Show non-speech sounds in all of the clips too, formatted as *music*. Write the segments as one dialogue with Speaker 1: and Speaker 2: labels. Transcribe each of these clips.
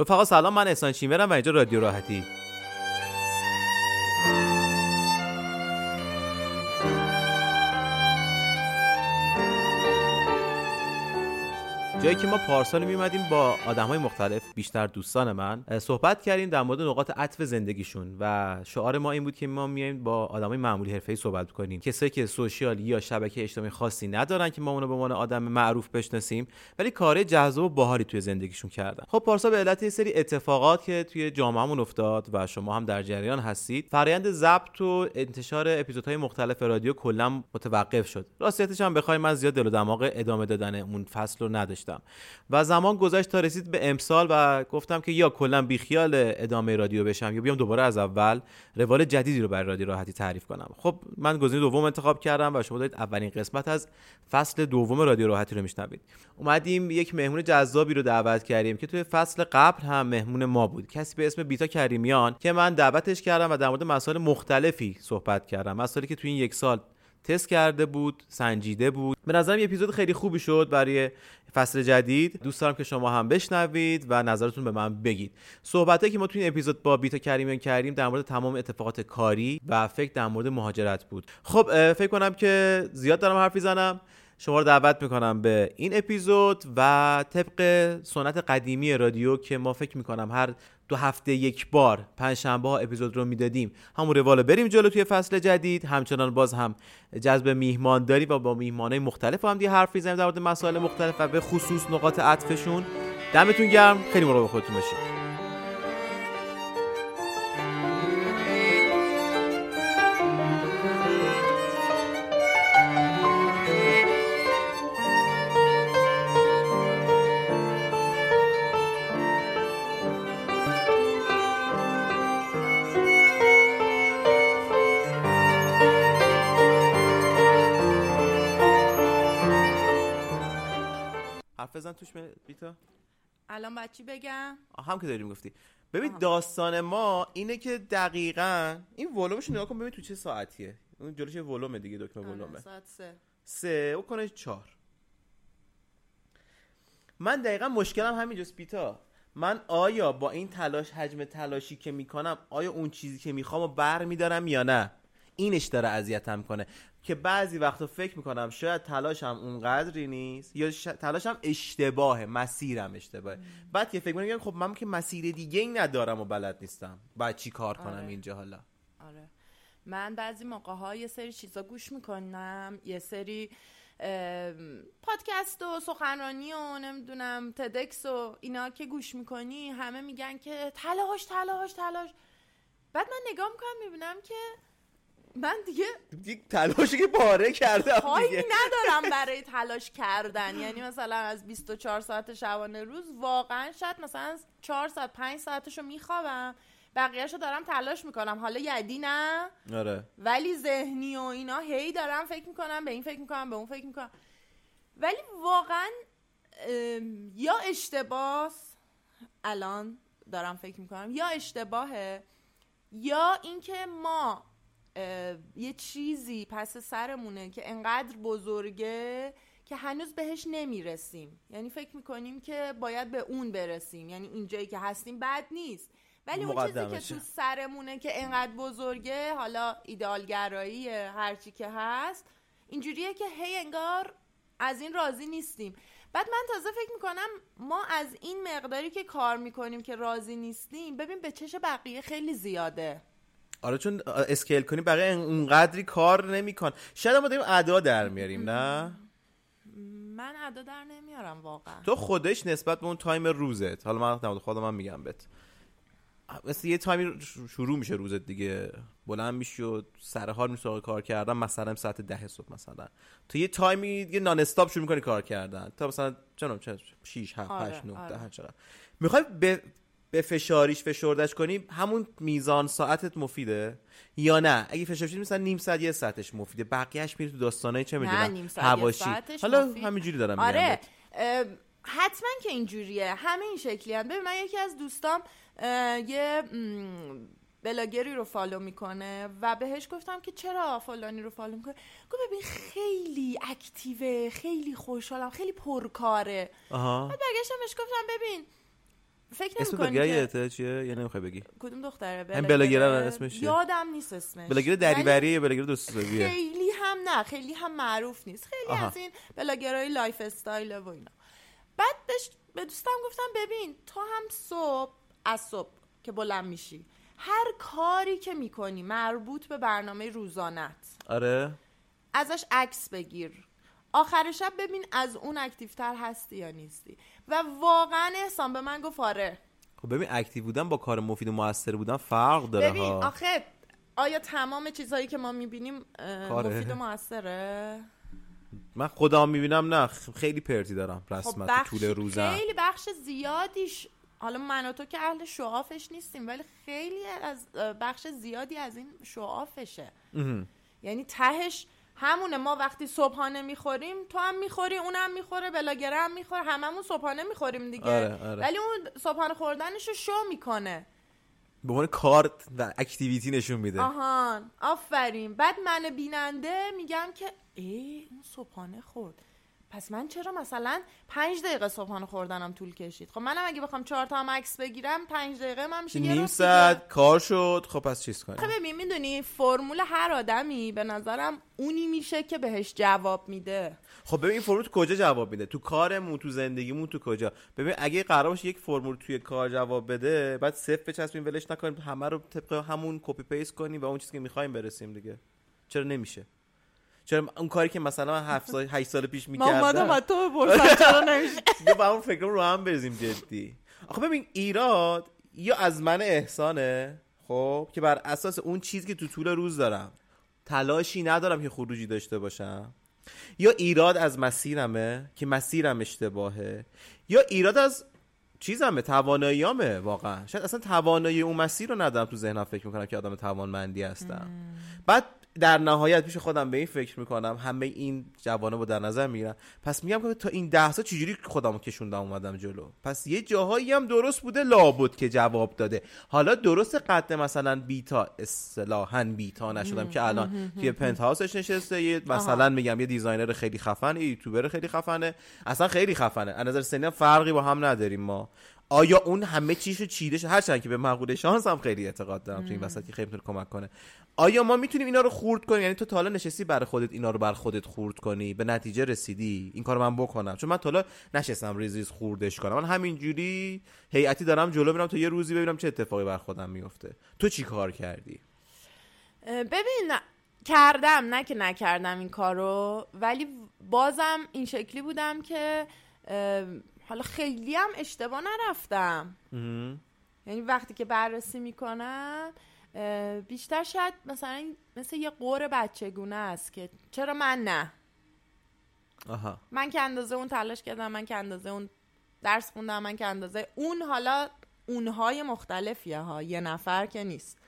Speaker 1: رفقا سلام من احسان شیمرم و اینجا رادیو راحتی. جایی که ما پارسال میمدیم با آدم های مختلف بیشتر دوستان من صحبت کردیم در مورد نقاط عطف زندگیشون و شعار ما این بود که ما میایم با آدم های معمولی حرفه‌ای صحبت کنیم. کسایی که سوشیال یا شبکه اجتماعی خاصی ندارن که ما اونو به عنوان آدم معروف بشناسیم ولی کار جذاب و باحالی توی زندگیشون کردن. خب پارسال به علت یه سری اتفاقات که توی جامعهمون افتاد و شما هم در جریان هستید فرآیند ضبط و انتشار اپیزودهای مختلف رادیو کلا متوقف شد. راستیتش هم بخوای من زیاد دل و دماغ ادامه دادن اون فصل رو نداشتم و زمان گذشت تا رسید به امسال و گفتم که یا کلا بیخیال ادامه رادیو بشم یا بیام دوباره از اول روال جدیدی رو برای رادیو راحتی تعریف کنم. خب من گزینه دوم انتخاب کردم و شما دارید اولین قسمت از فصل دوم رادیو راحتی رو میشنوید. اومدیم یک مهمون جذابی رو دعوت کردیم که توی فصل قبل هم مهمون ما بود. کسی به اسم بیتا کریمیان که من دعوتش کردم و در مورد مسائل مختلفی صحبت کردم. مسائلی که توی این یک سال تست کرده بود سنجیده بود. به نظرم یه اپیزود خیلی خوبی شد برای فصل جدید. دوست دارم که شما هم بشنوید و نظرتون به من بگید. صحبتایی که ما توی این اپیزود با بیتا کریمیان کردیم در مورد تمام اتفاقات کاری و فکر در مورد مهاجرت بود. خب فکر کنم که زیاد دارم حرف می‌زنم. شما رو دعوت می‌کنم به این اپیزود و طبق سنت قدیمی رادیو که ما فکر می‌کنم هر دو هفته یک بار پنج شنبه ها اپیزود رو می‌دادیم همون روال بریم جلو توی فصل جدید. همچنان باز هم جذب میهمان داری و با میهمانای مختلف هم دیگه حرف می‌زنیم در مورد مسائل مختلف و به خصوص نقاط عطفشون. دمتون گرم. خیلی مراقب خودتون باشید.
Speaker 2: الان بچی بگم؟
Speaker 1: هم که داریم گفتی ببین داستان ما اینه که دقیقا این ولومش نگاه کن ببین تو چه ساعتیه. اون جلوش ولومه دیگه دکمه ولومه.
Speaker 2: ساعت سه.
Speaker 1: سه او کنه چهار. من دقیقا مشکلم همینجاست بیتا من آیا با این تلاش حجم تلاشی که می‌کنم آیا اون چیزی که می‌خوام و بر میدارم یا نه؟ اینش داره اذیتم کنه. که بعضی وقتا فکر می‌کنم شاید تلاشم اونقدری نیست یا ش... تلاشم اشتباهه مسیرم اشتباهه. بعد که فکر می‌کنم خب من که مسیر دیگه ای ندارم و بلد نیستم. بعد چی کار کنم
Speaker 2: آره.
Speaker 1: اینجا حالا؟
Speaker 2: آره. من بعضی موقع ها یه سری چیزا گوش می‌کنم یه سری پادکست و سخنرانی و نمی‌دونم تدکس و اینا که گوش می‌کنی همه میگن که تلاش تلاش تلاش. بعد من نگاه می‌کنم می‌بینم که من دیگه
Speaker 1: تلاشی که پاره کرده
Speaker 2: پایی ندارم *laughs* برای تلاش کردن. یعنی مثلا از 24 ساعت شبانه روز واقعا شاید مثلا 4 ساعت 5 ساعتشو میخوابم. بقیهشو دارم تلاش می‌کنم. حالا یدی نه.
Speaker 1: آره.
Speaker 2: ولی ذهنی و اینا هی دارم فکر می‌کنم به این فکر می‌کنم به اون فکر می‌کنم. ولی واقعا یا اشتباه الان دارم فکر می‌کنم یا اشتباهه یا اینکه ما یه چیزی پس سرمونه که انقدر بزرگه که هنوز بهش نمی‌رسیم. یعنی فکر می‌کنیم که باید به اون برسیم. یعنی اینجایی که هستیم بد نیست. ولی اون چیزی که تو سرمونه که انقدر بزرگه حالا ایدالگرایی هرچی که هست اینجوریه که هی انگار از این راضی نیستیم. بعد من تازه فکر می‌کنم ما از این مقداری که کار می‌کنیم که راضی نیستیم ببین به چش بقیه خیلی زیاده.
Speaker 1: آره چون اسکیل کنیم بقیه اونقدری کار نمیکن. شاید ما داریم ادا در میاریم نه؟
Speaker 2: من ادا در نمیارم واقعا.
Speaker 1: تو خودش نسبت به اون time روزت حالا من خودم من میگم بهت. مثل یه time ی شروع میشه روزت دیگه. بلند می‌شد سر حال میشه کار کردن مثلا ساعت ده صبح مثلا. تو یه time ی دیگه non-stop شروع می‌کنی کار کردن. تا مثلا چنم چه 6 7 8 9 10 چقدر. می‌خوای به فشاریش فشردش کنیم همون میزان ساعتت مفیده؟ یا نه؟ اگه فشارش مثلا نیم ساعت یه ساعتش مفیده. بقیهش میره تو داستانای چه می‌دونم
Speaker 2: حواشی.
Speaker 1: حالا همینجوری دارم
Speaker 2: آره حتما که اینجوریه. همه این شکلی هم ببین من یکی از دوستام یه بلاگری رو follow می‌کنه و بهش گفتم که چرا فلانی رو follow می‌کنه گفت ببین خیلی active ه خیلی خوشحالم خیلی پرکاره.
Speaker 1: بعد
Speaker 2: برگشتم بهش گفتم ببین فکر
Speaker 1: بلاگر
Speaker 2: که
Speaker 1: چیه؟ یا نمی‌خوای بگی؟
Speaker 2: کدوم دختره؟
Speaker 1: بلاگر الان اسمش چیه؟
Speaker 2: یادم نیست اسمش.
Speaker 1: بلاگر
Speaker 2: ولی
Speaker 1: دری‌وریه یا بلاگر دوست حسابیه
Speaker 2: خیلی هم نه خیلی هم معروف نیست. خیلی
Speaker 1: آها.
Speaker 2: از این بلاگرای lifestyle و اینا. بعد بهش به دوستم گفتم ببین تو هم صبح از صبح که بلند میشی هر کاری که می‌کنی مربوط به برنامه روزانت
Speaker 1: آره.
Speaker 2: ازش عکس بگیر. آخر شب ببین از اون active تر هستی یا نیستی. و واقعا احسان به من گفت آره.
Speaker 1: خب ببین active بودن با کار مفید و موثر بودن فرق داره
Speaker 2: ببین
Speaker 1: ها.
Speaker 2: آخه آیا تمام چیزهایی که ما می‌بینیم
Speaker 1: کاره.
Speaker 2: مفید و موثره؟
Speaker 1: من خودم می‌بینم نه خیلی پرتی دارم
Speaker 2: خب
Speaker 1: رسمت
Speaker 2: بخش
Speaker 1: طول روزم.
Speaker 2: خیلی بخش زیادیش حالا من و تو که اهل شعافش نیستیم ولی خیلی از بخش زیادی از این شعافشه. یعنی تهش همونه ما وقتی صبحانه می‌خوریم تو هم می‌خوری اونم می‌خوره بلاگره هم می‌خوره هممون صبحانه می‌خوریم دیگه.
Speaker 1: آره، آره.
Speaker 2: ولی اون صبحانه خوردنش رو شو می‌کنه.
Speaker 1: به عنوان کارت و activity نشون میده.
Speaker 2: آهان آفرین. بعد من بیننده میگم که ای اون صبحانه خورد. پس من چرا مثلا پنج دقیقه صبحانه خوردنم طول کشید؟ خب منم اگه بخوام چهار تا هم عکس بگیرم پنج دقیقه من میشه
Speaker 1: نیم. ساعت کار شد. خب پس چیز کنیم؟
Speaker 2: خب ببین می‌دونی فرمول هر آدمی به نظرم اونی میشه که بهش جواب میده.
Speaker 1: خب ببین این فرمول تو کجا جواب میده؟ تو کارمون تو زندگیمون تو کجا؟ ببین اگه قرار باشه یک فرمول توی کار جواب بده بعد صفر بچسبیم ولش نکنیم همه رو طبق همون copy paste کنیم و اون چیزی که می‌خوایم برسیم دیگه. چرا نمیشه؟ چرا اون کاری که مثلا من 7 سال 8 سال پیش
Speaker 2: من اومدم
Speaker 1: می‌کردم.
Speaker 2: از تو بپرسم چرا نمیشه؟
Speaker 1: دیگه *laughs* با اون فکر رو هم بریزیم جدی. آخه ببین ایراد یا از من احسانه خب که بر اساس اون چیزی که تو طول روز دارم تلاشی ندارم که خروجی داشته باشم. یا ایراد از مسیرمه که مسیرم اشتباهه. یا ایراد از چیزمه تواناییامه واقعا. شاید اصلا توانایی اون مسیر رو ندارم تو ذهنم فکر می‌کنم که آدم توانمندی هستم. بعد در نهایت پیش خودم به این فکر می‌کنم همه این جوانه رو در نظر می‌گیرم پس میگم که تا این ده سال چجوری خودم کشوندم اومدم جلو؟ پس یه جاهایی هم درست بوده لابد که جواب داده. حالا درست قد مثلا بیتا اصطلاحا بیتا نشدم که الان توی penthouse ش نشسته یه مثلا میگم یه designer خیلی خفن یه یوتیوبر خیلی خفنه. اصلا خیلی خفنه. از نظر سنی هم فرقی با هم نداریم ما. آیا اون همه چیشو چیده شد؟ هرچند که به مقوله شانس هم خیلی اعتقاد دارم تو این وسط که خیلی می‌تونه کمک کنه. آیا ما می‌تونیم اینا رو خورد کنیم؟ یعنی تو تا حالا نشستی برای خودت اینا رو بر خودت خورد کنی؟ به نتیجه رسیدی؟ این کارو من بکنم. چون من تا حالا نشستم ریز ریز خوردش کنم. من همینجوری هیئتی دارم جلو میرم تا یه روزی ببینم چه اتفاقی بر خودم میفته تو چی کار کردی؟
Speaker 2: ببین کردم. نه که نکردم این کارو ولی بازم این شکلی بودم که حالا خیلی هم اشتباه نرفتم. یعنی وقتی که بررسی می‌کنم بیشتر شاید مثلا مثل یه قور بچگونه است که چرا من نه؟
Speaker 1: آها.
Speaker 2: من که اندازه اون تلاش کردم من که اندازه اون درس خوندم من که اندازه اون حالا اونهای مختلفیه ها یه نفر که نیست.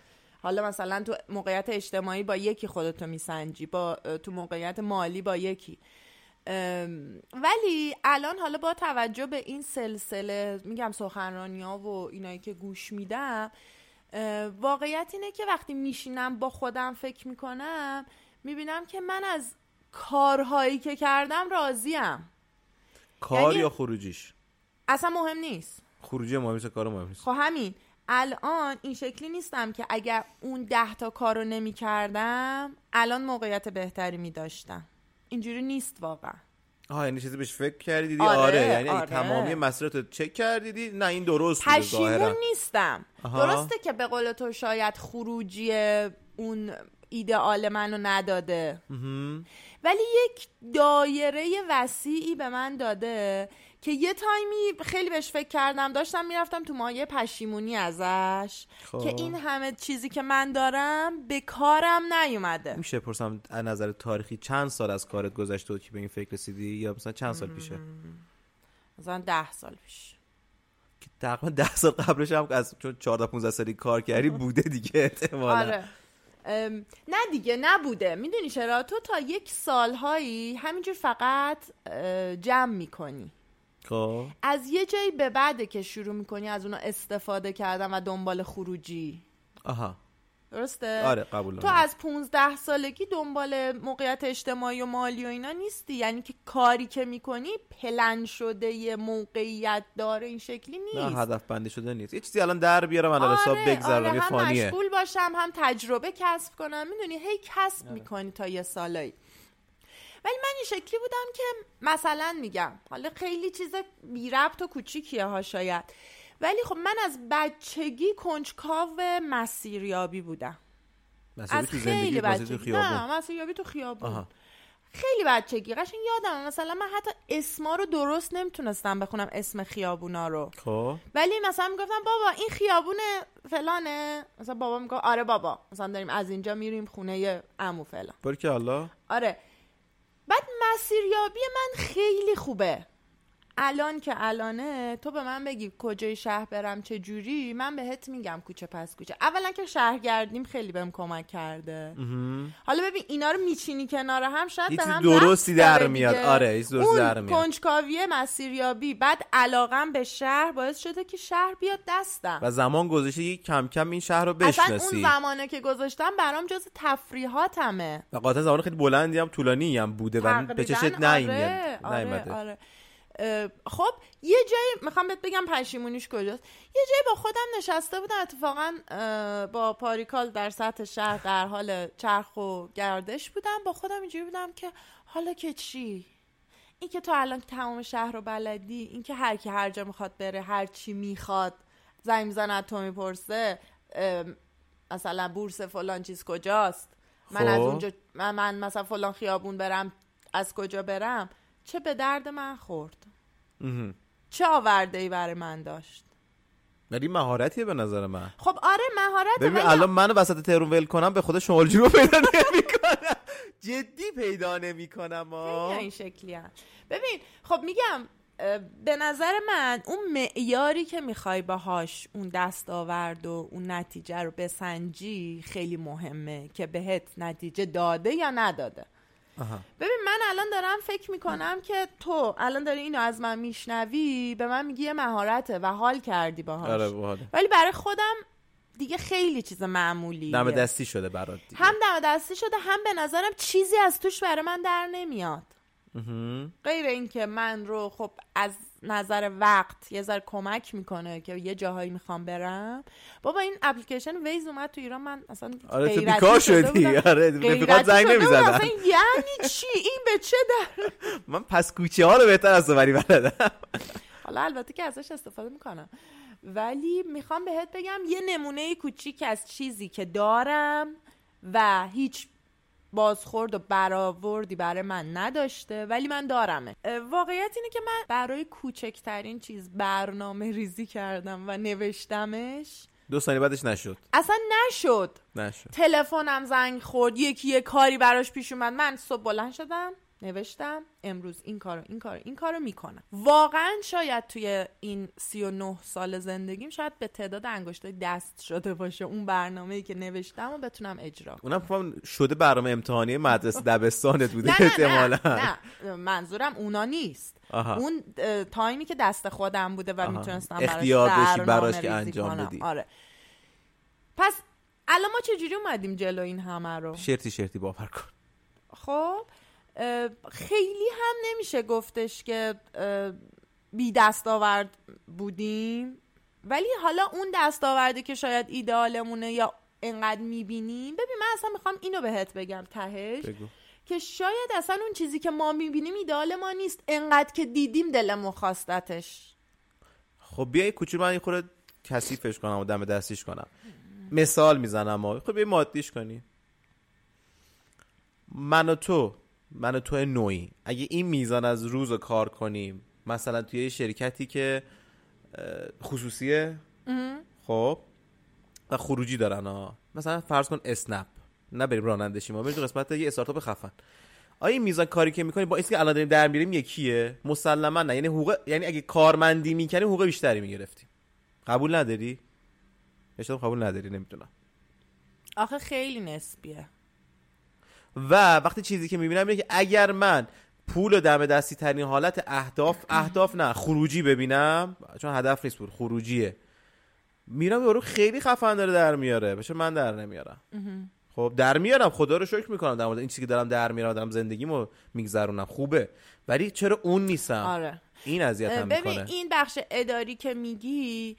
Speaker 2: حالا مثلا تو موقعیت اجتماعی با یکی خودتو میسنجی با تو موقعیت مالی با یکی. ولی الان حالا با توجه به این سلسله میگم سخنرانی ها و اینایی که گوش میدم واقعیت اینه که وقتی میشینم با خودم فکر می‌کنم می‌بینم که من از کارهایی که کردم راضیم.
Speaker 1: کار
Speaker 2: یعنی-
Speaker 1: یا خروجیش؟
Speaker 2: اصلا مهم نیست.
Speaker 1: خروجی مهم نیست کار مهم نیست.
Speaker 2: خب همین. الان این شکلی نیستم که اگر اون ده تا کارو نمی کردم الان موقعیت بهتری می داشتم اینجوری نیست واقعا.
Speaker 1: آها یعنی چیزی بهش فکر کردی دیدی
Speaker 2: آره،
Speaker 1: آره, یعنی
Speaker 2: آره.
Speaker 1: تمامی رو چک کردی دیدی؟ نه این درست
Speaker 2: پشیمون نیستم
Speaker 1: آها.
Speaker 2: درسته که به قول تو شاید خروجی اون ایدئال منو نداده. ولی یک دایره وسیعی به من داده که یه تایمی خیلی بهش فکر کردم داشتم می‌رفتم تو مایه پشیمونی ازش
Speaker 1: خب.
Speaker 2: که این همه چیزی که من دارم به کارم نیومده.
Speaker 1: میشه پرسم از نظر تاریخی چند سال از کارت گذشته بود که به این فکر رسیدی؟ یا مثلا چند سال پیشه؟
Speaker 2: مثلا ده سال پیش.
Speaker 1: که تقریبا ده سال قبلش هم از چون 14 15 سالی کار کردی *laughs* بوده دیگه احتمالاً.
Speaker 2: آره. نه دیگه نبوده. می‌دونی چرا؟ تو تا یک سالهایی همینجور فقط جمع می‌کنی. از یه جایی به بعده که شروع می‌کنی از اونا استفاده کردن و دنبال خروجی.
Speaker 1: آها.
Speaker 2: درسته؟
Speaker 1: آره قبول
Speaker 2: تو. از 15 سالگی دنبال موقعیت اجتماعی و مالی و اینا نیستی؟ یعنی که کاری که می‌کنی پلن شده یه موقعیت داره این شکلی نیست؟
Speaker 1: نه هدف بندی شده نیست. یه چیزی الان در بیارم الان حساب بگذرونم
Speaker 2: آره هم
Speaker 1: فانیه.
Speaker 2: مشغول باشم هم تجربه کسب کنم. می‌دونی هی کسب می‌کنی تا یه سالایی. ولی من این شکلی بودم که مثلا میگم حالا خیلی چیز بی ربط و کوچیکیه ها شاید. ولی خب من از بچگی کنجکاو مسیریابی بودم. از
Speaker 1: تو
Speaker 2: خیلی بچگی. نه مسیریابی تو خیابون.
Speaker 1: آها.
Speaker 2: خیلی بچگی. قشنگ یادم مثلا من حتی اسما رو درست نمی‌تونستم بخونم اسم خیابونا رو.
Speaker 1: خب.
Speaker 2: ولی مثلا می‌گفتم بابا این خیابون فلانه. مثلا بابا می‌گفت آره بابا مثلا داریم از اینجا میریم خونه عمو فلان.
Speaker 1: باری که الله
Speaker 2: آره. بعد مسیریابی من خیلی خوبه. الان که الانه تو به من بگی کجای شهر برم چه جوری من بهت میگم کوچه پس کوچه اولا که شهرگردیم خیلی بهم کمک کرده حالا ببین اینا رو میچینی کنار هم شاید به هم
Speaker 1: درستی در میاد. آره، درستی
Speaker 2: اون
Speaker 1: در میاد.
Speaker 2: کنجکاوی مسیریابی بعد علاقم به شهر باعث شده که شهر بیاد دستم
Speaker 1: و زمان گذاشته یک کم کم این شهر رو
Speaker 2: اصلا اون
Speaker 1: بشناسی
Speaker 2: زمانه که گذاشتم برام جز تفریحاتمه
Speaker 1: و قاطع زمان خیلی بلندی هم طولانی هم بوده و به چشت
Speaker 2: آره. آره, آره. خب یه جایی می‌خوام بهت بگم پشیمونیش کجاست. یه جایی با خودم نشسته بودم اتفاقا با پاریکال در سطح شهر در حال چرخ و گردش بودم. با خودم اینجوری بودم که حالا که چی؟ این که تو الان تمام شهر رو بلدی این که هر کی هر جا می‌خواد بره هر چی می‌خواد زنگ می‌زنه تو می‌پرسه مثلا بورس فلان چیز کجاست؟ من از
Speaker 1: خب.
Speaker 2: اونجا من, من مثلا فلان خیابون برم از کجا برم؟ چه به درد من خورد. چه آورده ای برای من داشت.
Speaker 1: ولی مهارتیه به نظر من.
Speaker 2: خب آره مهارت
Speaker 1: ببین الان من وسط تهرون ول کنم به خود شمالجو رو پیدا نمی‌کنم. جدی پیدا نمی‌کنم
Speaker 2: این شکلی هم. ببین خب میگم به نظر من اون معیاری که می‌خوای باهاش اون دستاورد و اون نتیجه رو بسنجی خیلی مهمه که بهت نتیجه داده یا نداده. ببین من الان دارم فکر می‌کنم که تو الان داری اینو از من میشنوی به من میگی یه مهارته و حال کردی باهاش.
Speaker 1: آره.
Speaker 2: ولی برای خودم دیگه خیلی چیز معمولی
Speaker 1: دم دستی شده برات دیگه.
Speaker 2: هم دم دستی شده هم به نظرم چیزی از توش برای من در نمیاد. غیر اینکه من رو خب از نظر وقت یه ذره کمک می‌کنه که یه جاهایی می‌خوام برم. بابا این اپلیکیشن ویز اومد تو ایران من اصلا
Speaker 1: آره تو بیکار شدی. *laughs* آره رفیقات زنگ. نمی‌زدن
Speaker 2: اصلا یعنی چی؟ این به چه در *laughs*
Speaker 1: من پس کوچه ها رو بهتر از ولی بلدم.
Speaker 2: حالا البته که ازش استفاده می‌کنم. ولی می‌خوام بهت بگم یه نمونه کوچیک از چیزی که دارم و هیچ بازخورد و برآوردی برای من نداشته ولی من دارمه. واقعیت اینه که من برای کوچکترین چیز برنامه ریزی کردم و نوشتمش.
Speaker 1: دو ثانیه بعدش نشد.
Speaker 2: اصلا نشد.
Speaker 1: نشد.
Speaker 2: تلفنم زنگ خورد یکی یه کاری براش پیش اومد. من صبح بلند شدم. نوشتم امروز این کارو این کارو این کارو می‌کنم واقعا شاید توی این 39 سال زندگیم شاید به تعداد انگشتای دست شده باشه اون برنامه‌ای که نوشتم و بتونم اجرا
Speaker 1: اونم فهم شده برنامه امتحانی مدرسه *laughs* دبستانت بوده
Speaker 2: نه نه
Speaker 1: احتمالا
Speaker 2: نه, نه منظورم اونا نیست
Speaker 1: آها.
Speaker 2: اون تایمی که دست خودم بوده و. می‌تونستم براش
Speaker 1: اختیار
Speaker 2: برنامه
Speaker 1: براش که انجام. بدی.
Speaker 2: آره پس الان ما چجوری اومدیم جلو این همه رو
Speaker 1: شرطی شرطی باور کن
Speaker 2: خب خیلی هم نمیشه گفتش که بی دستاورد بودیم. ولی حالا اون دستاوردی که شاید ایدئالمونه یا انقدر می‌بینیم ببین من اصلا می‌خوام اینو بهت بگم تهش
Speaker 1: بگو.
Speaker 2: که شاید اصلا اون چیزی که ما می‌بینیم ایدئال ما نیست انقدر که دیدیم دلمون خواستتش.
Speaker 1: خب بیا یه کوچولو من یه خورده کثیفش کنم و دم دستیش کنم. مثال می‌زنم ما خب بیا مادیش کنی. من و تو من و تو نوعی. اگه این میزان از روز رو کار کنیم مثلا توی یه شرکتی که خصوصیه خب و خروجی دارن ها مثلا فرض کن اسنپ. نه بریم رانندشی ما بریم تو قسمت یه استارتاپ خفن. آیا این میزان کاری که می‌کنی با اینکه که الان داریم در میریم یکیه؟ مسلما نه. یعنی حقوق یعنی اگه کارمندی می‌کنیم حقوق بیشتری می‌گرفتیم قبول نداری؟ اشتباه قبول نداری نمی‌دونم.
Speaker 2: آخه خیلی نسبیه.
Speaker 1: و وقتی چیزی که می‌بینم اینه که اگر من پول و دم دستی ترین حالت اهداف اهداف نه خروجی ببینم چون هدف نیست پول خروجیه. میرم یارو خیلی خفن داره در میاره بشه من در نمیارم. خب در میارم خدا رو شکر می‌کنم در مورد این چیزی که دارم در میارم دارم زندگیمو میگذرونم. خوبه. ولی چرا اون نیستم؟
Speaker 2: آره.
Speaker 1: این اذیتم
Speaker 2: ببین
Speaker 1: می‌کنه.
Speaker 2: این بخش اداری که میگی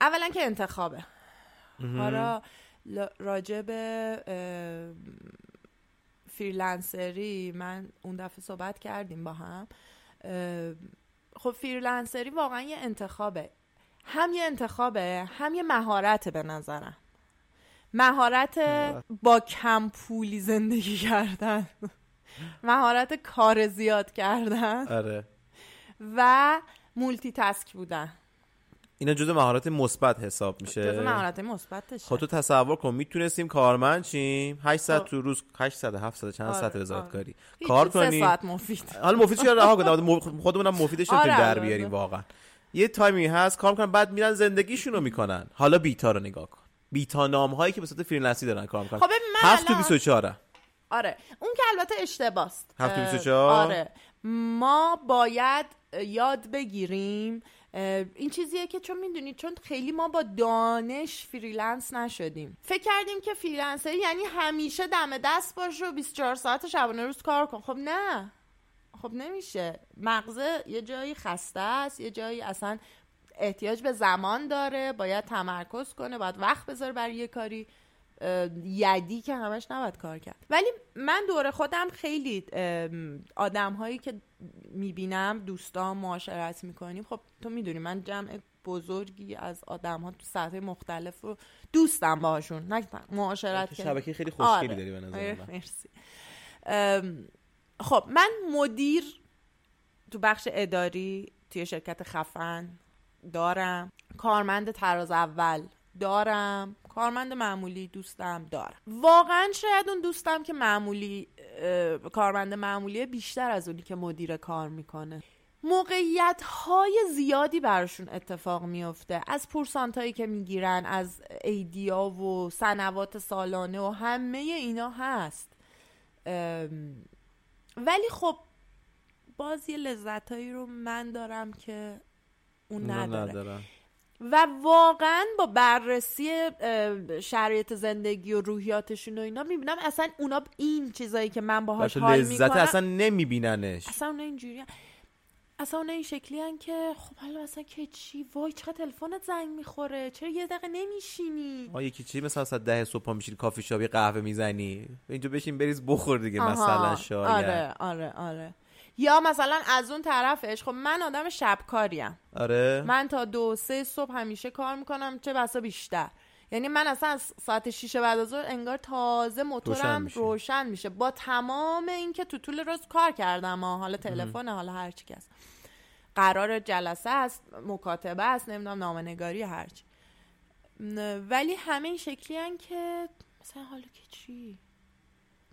Speaker 2: اولا که انتخابه. حالا اه، freelancer ی من اون دفعه صحبت کردیم با هم. خب freelancer ی واقعا یه انتخابه. هم یه انتخابه هم یه مهارته به نظرم. مهارت با کم پولی زندگی کردن. مهارت کار زیاد کردن.
Speaker 1: آره.
Speaker 2: و مولتی تسک بودن.
Speaker 1: اینا جزء مهارت مثبت حساب میشه.
Speaker 2: جزو مهارت مثبتشه.
Speaker 1: خب تو تصور کن می‌تونستیم کارمند شیم 8 ساعت
Speaker 2: خب.
Speaker 1: تو روز 800 700 چند
Speaker 2: آره،
Speaker 1: ساعت وزارتکاری
Speaker 2: هیچ،
Speaker 1: کار
Speaker 2: سه
Speaker 1: کنی
Speaker 2: ساعت مفید.
Speaker 1: حالا مفید چرا رها کنیم. خودمونم مفیدش
Speaker 2: آره،
Speaker 1: در
Speaker 2: آره،
Speaker 1: بیاریم
Speaker 2: آره.
Speaker 1: واقعا. یه تایمی هست کار می‌کنن بعد میرن زندگیشونو می‌کنن. حالا بیتا رو نگاه کن. بیتا نام هایی که به صورت فریلنسی دارن کار می‌کنن.
Speaker 2: خب ببین من
Speaker 1: 7 تو
Speaker 2: الان-
Speaker 1: 24
Speaker 2: آره. اون که البته اشتباست.
Speaker 1: هفت و
Speaker 2: اه،
Speaker 1: 24
Speaker 2: آره. ما باید یاد بگیریم این چیزیه که چون می‌دونید چون خیلی ما با دانش freelance نشدیم. فکر کردیم که freelancer ی یعنی همیشه دم دست باش و 24 ساعت شبانه روز کار کن. خب نه. خب نمیشه. مغزه یه جایی خسته است یه جایی اصلا احتیاج به زمان داره باید تمرکز کنه باید وقت بذاره برای یه کاری. یدی که همش نباید کار کرد. ولی من دور خودم خیلی آدم هایی که می‌بینم دوستان معاشرت می‌کنیم خب تو می‌دونی من جمع بزرگی از آدم ها تو سطح مختلف رو دوستم باهاشون نه معاشرت که-
Speaker 1: شبکه خیلی خوشگلی
Speaker 2: آره.
Speaker 1: داری به نظر من.
Speaker 2: مرسی. خب من مدیر تو بخش اداری توی شرکت خفن دارم. کارمند تراز اول دارم. کارمند معمولی دوستم دارم واقعا شاید اون دوستم که معمولی کارمند معمولی بیشتر از اونی که مدیر کار می‌کنه. موقعیت های زیادی براشون اتفاق میفته از پورسانت هایی که می‌گیرن از ایدیا و سنوات سالانه و همه اینا هست. ولی خب باز یه لذت هایی رو من دارم که اون نداره. و واقعا با بررسی شرایط زندگی و روحیاتشون و اینا می‌بینم اصلا اونا این چیزایی که من باهاش حال
Speaker 1: لذت
Speaker 2: می‌کنم
Speaker 1: اصلا نمیبیننش.
Speaker 2: اصلا اونا اینجوری اصلا اونا این شکلی هن که خب حالا اصلا که چی؟ وای چقدر تلفنت زنگ می‌خوره؟ چرا یه دقیقه نمیشینی؟
Speaker 1: آ یکی چی؟ مثلا ساعت ده صبح میشینی کافی شاپ یه قهوه می‌زنی. اینجا بشین بریز بخور دیگه مثلا شاید.
Speaker 2: آره آره آره. یا مثلا از اون طرفش خب من آدم شبکاریم.
Speaker 1: آره.
Speaker 2: من تا دو سه صبح همیشه کار می‌کنم چه بسا بیشتر. یعنی من اصلا از ساعت شیش بعد از ظهر انگار تازه
Speaker 1: روشن
Speaker 2: موتورم
Speaker 1: میشه.
Speaker 2: روشن میشه. با تمام اینکه تو طول روز کار کردم ها. حالا تلفن حالا هر چی که هست. قرار جلسه است مکاتبه است نمی‌دونم نامنگاری هرچی ولی همه این شکلی هن که مثلا حالا که چی؟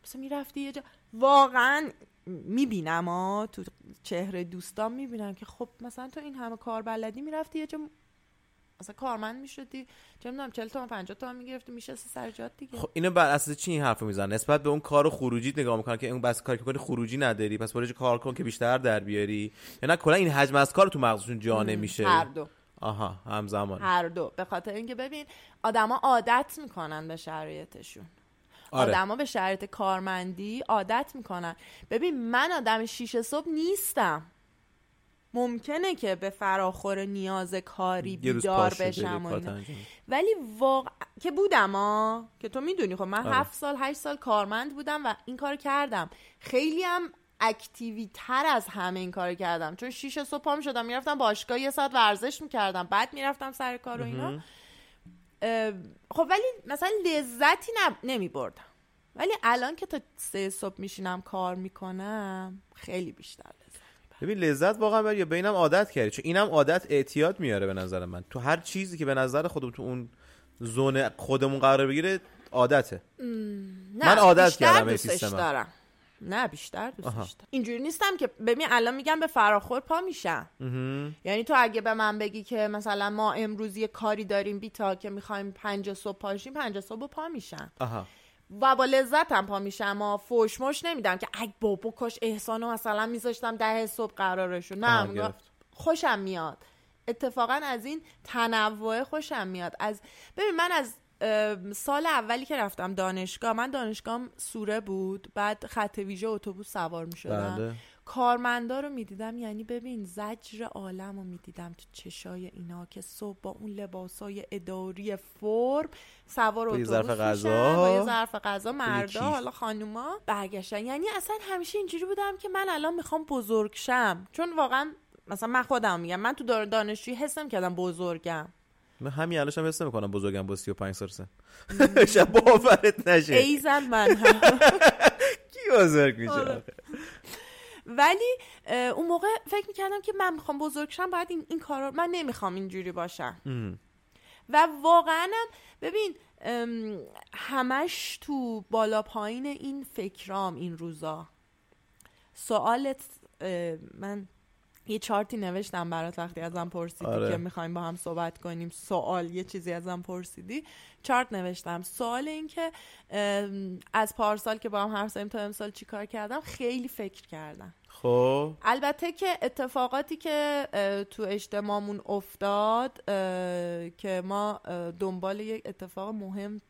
Speaker 2: مثلا می‌رفتی یه جا. واقعا می‌بینم ها تو چهره دوستان می‌بینم که خب مثلا تو این همه کار بلدی می‌رفتی یه جا مثلا کارمند می‌شدی. چه می‌دونم 40 تومن 50 تومن می‌گرفتی میشستی سر جات دیگه.
Speaker 1: خب اینو بر اساس چی این حرفو می‌زنن؟ نسبت به اون کار خروجی نگاه می‌کنن که اون بس کاری که خروجی نداری پس برو کار کن که بیشتر در بیاری. یا نه کلا این حجم از کار تو مغزشون جا نمیشه.
Speaker 2: هر دو.
Speaker 1: آها همزمان.
Speaker 2: هر دو. به خاطر اینکه ببین آدما عادت می‌کنن به شرایطشون.
Speaker 1: آره.
Speaker 2: آدما به شرایط کارمندی عادت می‌کنن. ببین من آدم شیش صبح نیستم. ممکنه که به فراخور نیاز کاری بیدار بشم و اینا. ولی واقع که بودم ها که تو می‌دونی خب من
Speaker 1: آره.
Speaker 2: هفت سال هشت سال کارمند بودم و این کار کردم. خیلی هم اکتیوی تر از همه این کار کردم. چون شیش صبح پا شدم می‌رفتم باشگاه یه ساعت ورزش می‌کردم. بعد می‌رفتم سر کار و اینا. خب ولی مثلا لذتی نمی بردم ولی الان که تا سه صبح میشینم کار می‌کنم خیلی بیشتر لذت
Speaker 1: ببین لذت واقعا بر یا به اینم عادت کردی. چون اینم عادت اعتیاد میاره به نظر من. تو هر چیزی که به نظر خودم تو اون زون خودمون قرار بگیره عادته.
Speaker 2: نه
Speaker 1: من عادت کردم.
Speaker 2: دارم. نه بیشتر دوستش
Speaker 1: آها.
Speaker 2: دارم اینجوری نیستم که ببین الان میگم به فراخور پا میشم یعنی تو اگه به من بگی که مثلا ما امروز یه کاری داریم بیتا که می‌خوایم پنج صبح پاشیم پنج صبح پا میشم و با لذتم پا میشم و فوش مش نمیدم که ای بابا کاش احسانو مثلا میذاشتم ده صبح قرارشو. نه. خوشم میاد. اتفاقا از این تنوع خوشم میاد. از ببین من از سال اولی که رفتم دانشگاه من دانشگاهم سوره بود بعد خط ویژه اتوبوس سوار می شدم
Speaker 1: بله.
Speaker 2: کارمندا رو می‌دیدم یعنی ببین زجر عالم رو می‌دیدم تو چشای اینا که صبح با اون لباسای اداری فرم سوار اتوبوس
Speaker 1: ظرف غذا.
Speaker 2: با یه ظرف غذا. مردا حالا خانوما برگشتن. یعنی اصلا همیشه اینجوری بودم که من الان می‌خوام بزرگ شم. چون واقعا مثلا من خودم میگم من تو دانشجویی حسم کردم بزرگم.
Speaker 1: من همین الانش هم حس می‌کنم بزرگم با 35 سال سن. *laughs* شب باورت نشه.
Speaker 2: ایزن من. هم *laughs*
Speaker 1: کی بزرگ میشه
Speaker 2: آره. ولی اون موقع فکر می‌کردم که من می‌خوام بزرگ شم باید این, این کارا من نمی‌خوام اینجوری باشم. و واقعا ببین همش تو بالا پایین این فکرام این روزا. سوالت من یه چارتی نوشتم برات وقتی ازم پرسیدی
Speaker 1: آره.
Speaker 2: که می‌خوایم با هم صحبت کنیم. سوال یه چیزی ازم پرسیدی. چارت نوشتم. سوال این که از پارسال که با هم حرف زدیم تا امسال چیکار کردم؟ خیلی فکر کردم.
Speaker 1: خب.
Speaker 2: البته که اتفاقاتی که تو اجتماعمون افتاد که ما دنبال یک اتفاق مهم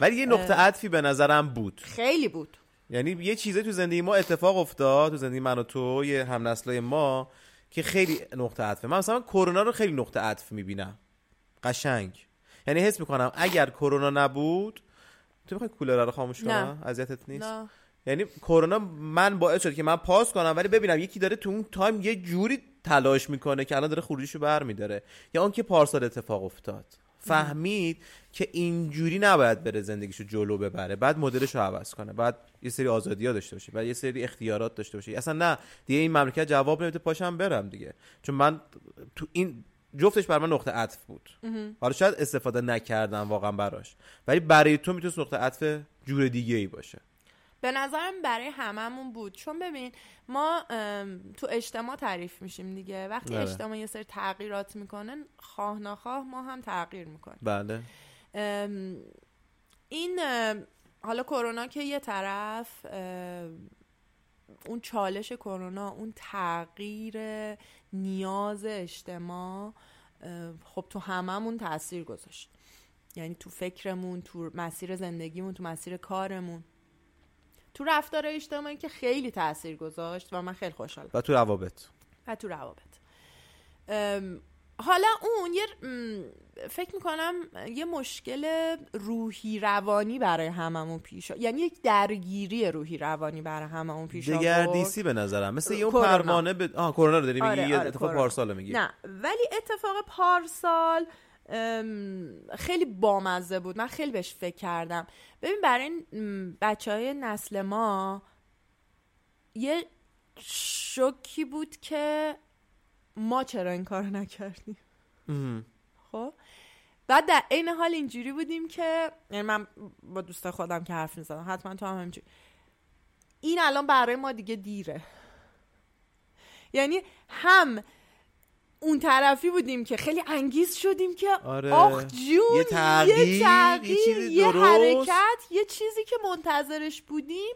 Speaker 1: ولی یه نقطه عطفی به نظرم بود.
Speaker 2: خیلی بود.
Speaker 1: یعنی یه چیزی تو زندگی ما اتفاق افتاد تو زندگی من و تو یه هم نسلای ما که خیلی نقطه عطفه. من مثلا کرونا رو خیلی نقطه عطف می‌بینم. قشنگ. یعنی حس می‌کنم اگر کرونا نبود تو می‌خوای کولر رو خاموش. کنم اذیتت نیست؟
Speaker 2: نه.
Speaker 1: یعنی کرونا من باعث شد که من پاس کنم ولی ببینم یکی داره تو اون تایم یه جوری تلاش می‌کنه که الان داره خروجیشو برمیداره. یا اون که پارسال اتفاق افتاد. فهمید که اینجوری نباید بره زندگیشو جلو ببره. بعد مدلش رو عوض کنه. بعد یه سری آزادی ها داشته باشه. بعد یه سری اختیارات داشته باشه. اصلا نه. دیگه این مملکت جواب نمیده پاشم برم دیگه. چون من تو این جفتش بر من نقطه عطف بود. حالا شاید استفاده نکردم واقعا براش. ولی برای تو می‌تونست نقطه عطف جور دیگه ای باشه.
Speaker 2: به نظرم برای هممون بود. چون ببین ما تو اجتماع تعریف میشیم دیگه. وقتی
Speaker 1: آره.
Speaker 2: اجتماع یه سری تغییرات می‌کنه خواه نخواه ما هم تغییر می‌کنیم.
Speaker 1: بله.
Speaker 2: این حالا کرونا که یه طرف اون چالش کرونا اون تغییر نیاز اجتماع خب تو هممون تاثیر گذاشت. یعنی تو فکرمون تو مسیر زندگیمون تو مسیر کارمون. تو رفتار اجتماعی که خیلی تاثیر گذاشت و من خیلی خوشحالم.
Speaker 1: و تو روابط.
Speaker 2: و تو روابط. حالا اون یه فکر می‌کنم یه مشکل روحی روانی برای هممون پیش یعنی یک درگیری روحی روانی برای هممون پیش
Speaker 1: دگردیسی به نظرم. مثل یه اون. پروانه به آه کرونا رو داری میگی
Speaker 2: آره، آره،
Speaker 1: اتفاق
Speaker 2: کرونا.
Speaker 1: پارسال میگی.
Speaker 2: نه ولی اتفاق پارسال خیلی بامزه بود. من خیلی بهش فکر کردم. ببین برای بچه های نسل ما یه شوکی بود که ما چرا این کار نکردیم. خب؟ بعد در عین حال اینجوری بودیم که یعنی من با دوست خودم که حرف می‌زدم حتما تو هم همینجوری. این الان برای ما دیگه دیره. یعنی هم اون طرفی بودیم که خیلی انگیز شدیم که
Speaker 1: آره.
Speaker 2: آخ جون
Speaker 1: یه تغییر،
Speaker 2: یه,
Speaker 1: یه
Speaker 2: تغییر، یه
Speaker 1: درست.
Speaker 2: حرکت یه چیزی که منتظرش بودیم.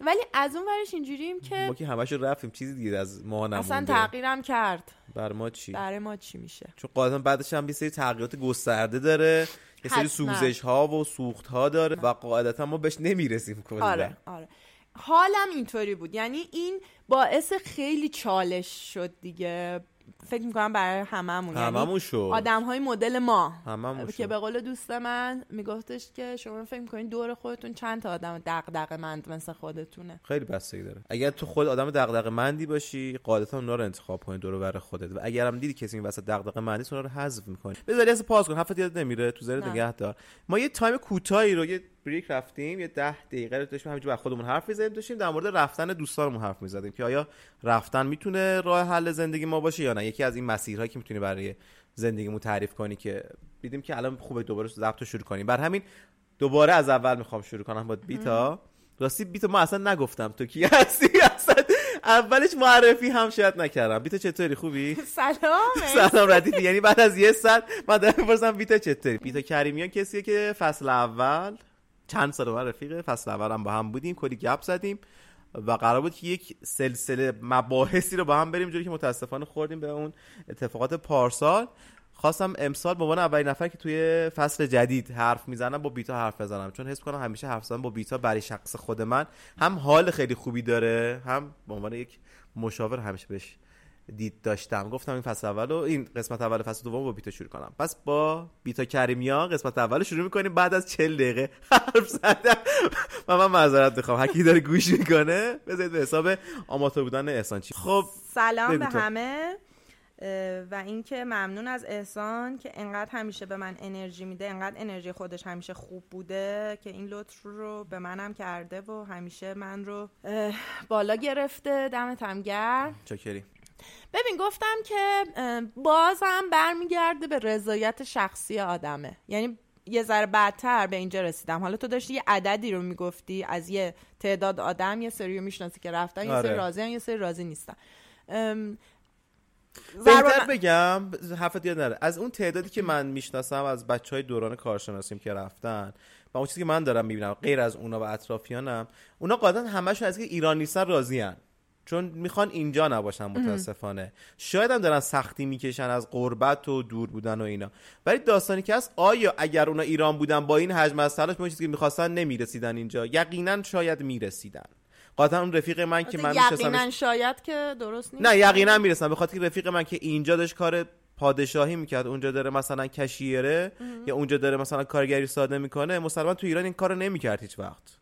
Speaker 2: ولی از اون ورش اینجوریم که
Speaker 1: ما که همش رفتیم چیزی دیگه از ما نمونده.
Speaker 2: اصلا تغییرم کرد.
Speaker 1: بر ما چی؟
Speaker 2: برای ما چی میشه؟
Speaker 1: چون قاعدتا بعدش هم یه سری تغییرات گسترده داره یه سری. سوزش ها و سوخت ها داره و قاعدتا ما بهش نمی‌رسیم کلا.
Speaker 2: آره آره. حالم اینطوری بود. یعنی این باعث خیلی چالش شد دیگه. فکر می‌کنم برای هممون.
Speaker 1: هممون
Speaker 2: یعنی
Speaker 1: شد.
Speaker 2: آدم های مدل ما.
Speaker 1: هممون
Speaker 2: که به قول دوست من میگفتش که شما فکر می‌کنین دور خودتون چند تا آدم دغدغه مند مثل خودتونه.
Speaker 1: خیلی بستگی داره. اگر تو خود آدم دغدغه مندی باشی قاعدتا اونا رو انتخاب کنی دور بر خودت. و اگر هم دیدی کسی این وسط دغدغه مندی اونا رو حذف می‌کنی. بذاری از پاس کن. هفت یاد نمیره. تو
Speaker 2: نه.
Speaker 1: نگه دار ما یه تایم کوتاهی رو یه بریک رفتیم یه ده دقیقه رو داشتیم همینجوری بر خودمون حرف می‌زدیم داشتیم در مورد رفتن دوستانمون حرف می‌زدیم که آیا رفتن می‌تونه راه حل زندگی ما باشه یا نه؟ یکی از این مسیرهایی که می‌تونی برای زندگیمون تعریف کنی که دیدیم که الان خوبه دوباره ضبط رو شروع کنیم. بر همین دوباره از اول می‌خوام شروع کنم با بیتا. راستی بیتا ما اصلا نگفتم تو کی هستی؟ *laughs* اصلا اولش معرفی هم شاید نکردم. بیتا چطوری؟ خوبی؟ *laughs*
Speaker 2: سلام
Speaker 1: سلام ردیفی. یعنی بعد از یه ساعت من دارم می‌پرسم بیتا چطوری؟ بیتا کریمیان کسیه که فصل اول؟ چند سال من رفیقه فصل اول هم با هم بودیم کلی گپ زدیم و قرار بود که یک سلسله مباحثی رو با هم بریم جوری که متاسفانه خوردیم به اون اتفاقات پارسال. خواستم امسال به عنوان اولین نفر که توی فصل جدید حرف می‌زنم با بیتا حرف بزنم چون حس کنم همیشه حرف زدن با بیتا برای شخص خود من هم حال خیلی خوبی داره هم به عنوان یک مشاور همیشه بهش دید داشتم. گفتم این فصل اول و این قسمت اول فصل دوم با بیتا شروع کنم. پس با بیتا کریمیا قسمت اول شروع می‌کنیم. بعد از 40 دقیقه *laughs* حرف زدم. و من معذرت می‌خوام. هکی داره گوش می‌کنه بذارید به حساب آماتور بودن احسان چی خب
Speaker 2: سلام به همه. و اینکه ممنون از احسان که انقدر همیشه به من انرژی میده انقدر انرژی خودش همیشه خوب بوده که این لطف رو به منم کرده و همیشه من رو بالا گرفته. دمت هم گرم.
Speaker 1: چاکری
Speaker 2: ببین گفتم که بازم برمیگرده به رضایت شخصی آدمه. یعنی یه ذره بعدتر به اینجا رسیدم. حالا تو داشتی یه عددی رو می‌گفتی از یه تعداد آدم یه سری رو می‌شناسی که رفتن یه سری آره. راضی یه سری راضی نیستن.
Speaker 1: بهتر بگم حرفت یاد نره. از اون تعدادی که من می‌شناسم از بچه های دوران کارشناسیم که رفتن و اون چیزی که من دارم می‌بینم غیر از اونا و اطرافیانم اونا قاعدتا همشون از که ایران نیستن راضی چون می‌خوان اینجا نباشن متاسفانه. شاید هم دارن سختی می‌کشن از قربت و دور بودن و اینا. ولی داستانی که هست آیا اگر اونا ایران بودن با این حجم از تلاش به چیزی که می‌خواستن نمی‌رسیدن اینجا. یقینا شاید می‌رسیدن. قاطعا اون رفیق من که من
Speaker 2: یقینا شاید که درست نیست.
Speaker 1: نه یقینا می‌رسن به خاطر رفیق من که اینجا داشت کار پادشاهی می‌کرد. اونجا داره مثلا کشیره یا اونجا داره مثلا کارگری ساده می‌کنه. مسلمان تو ایران این کارو نمی‌کرد هیچ وقت.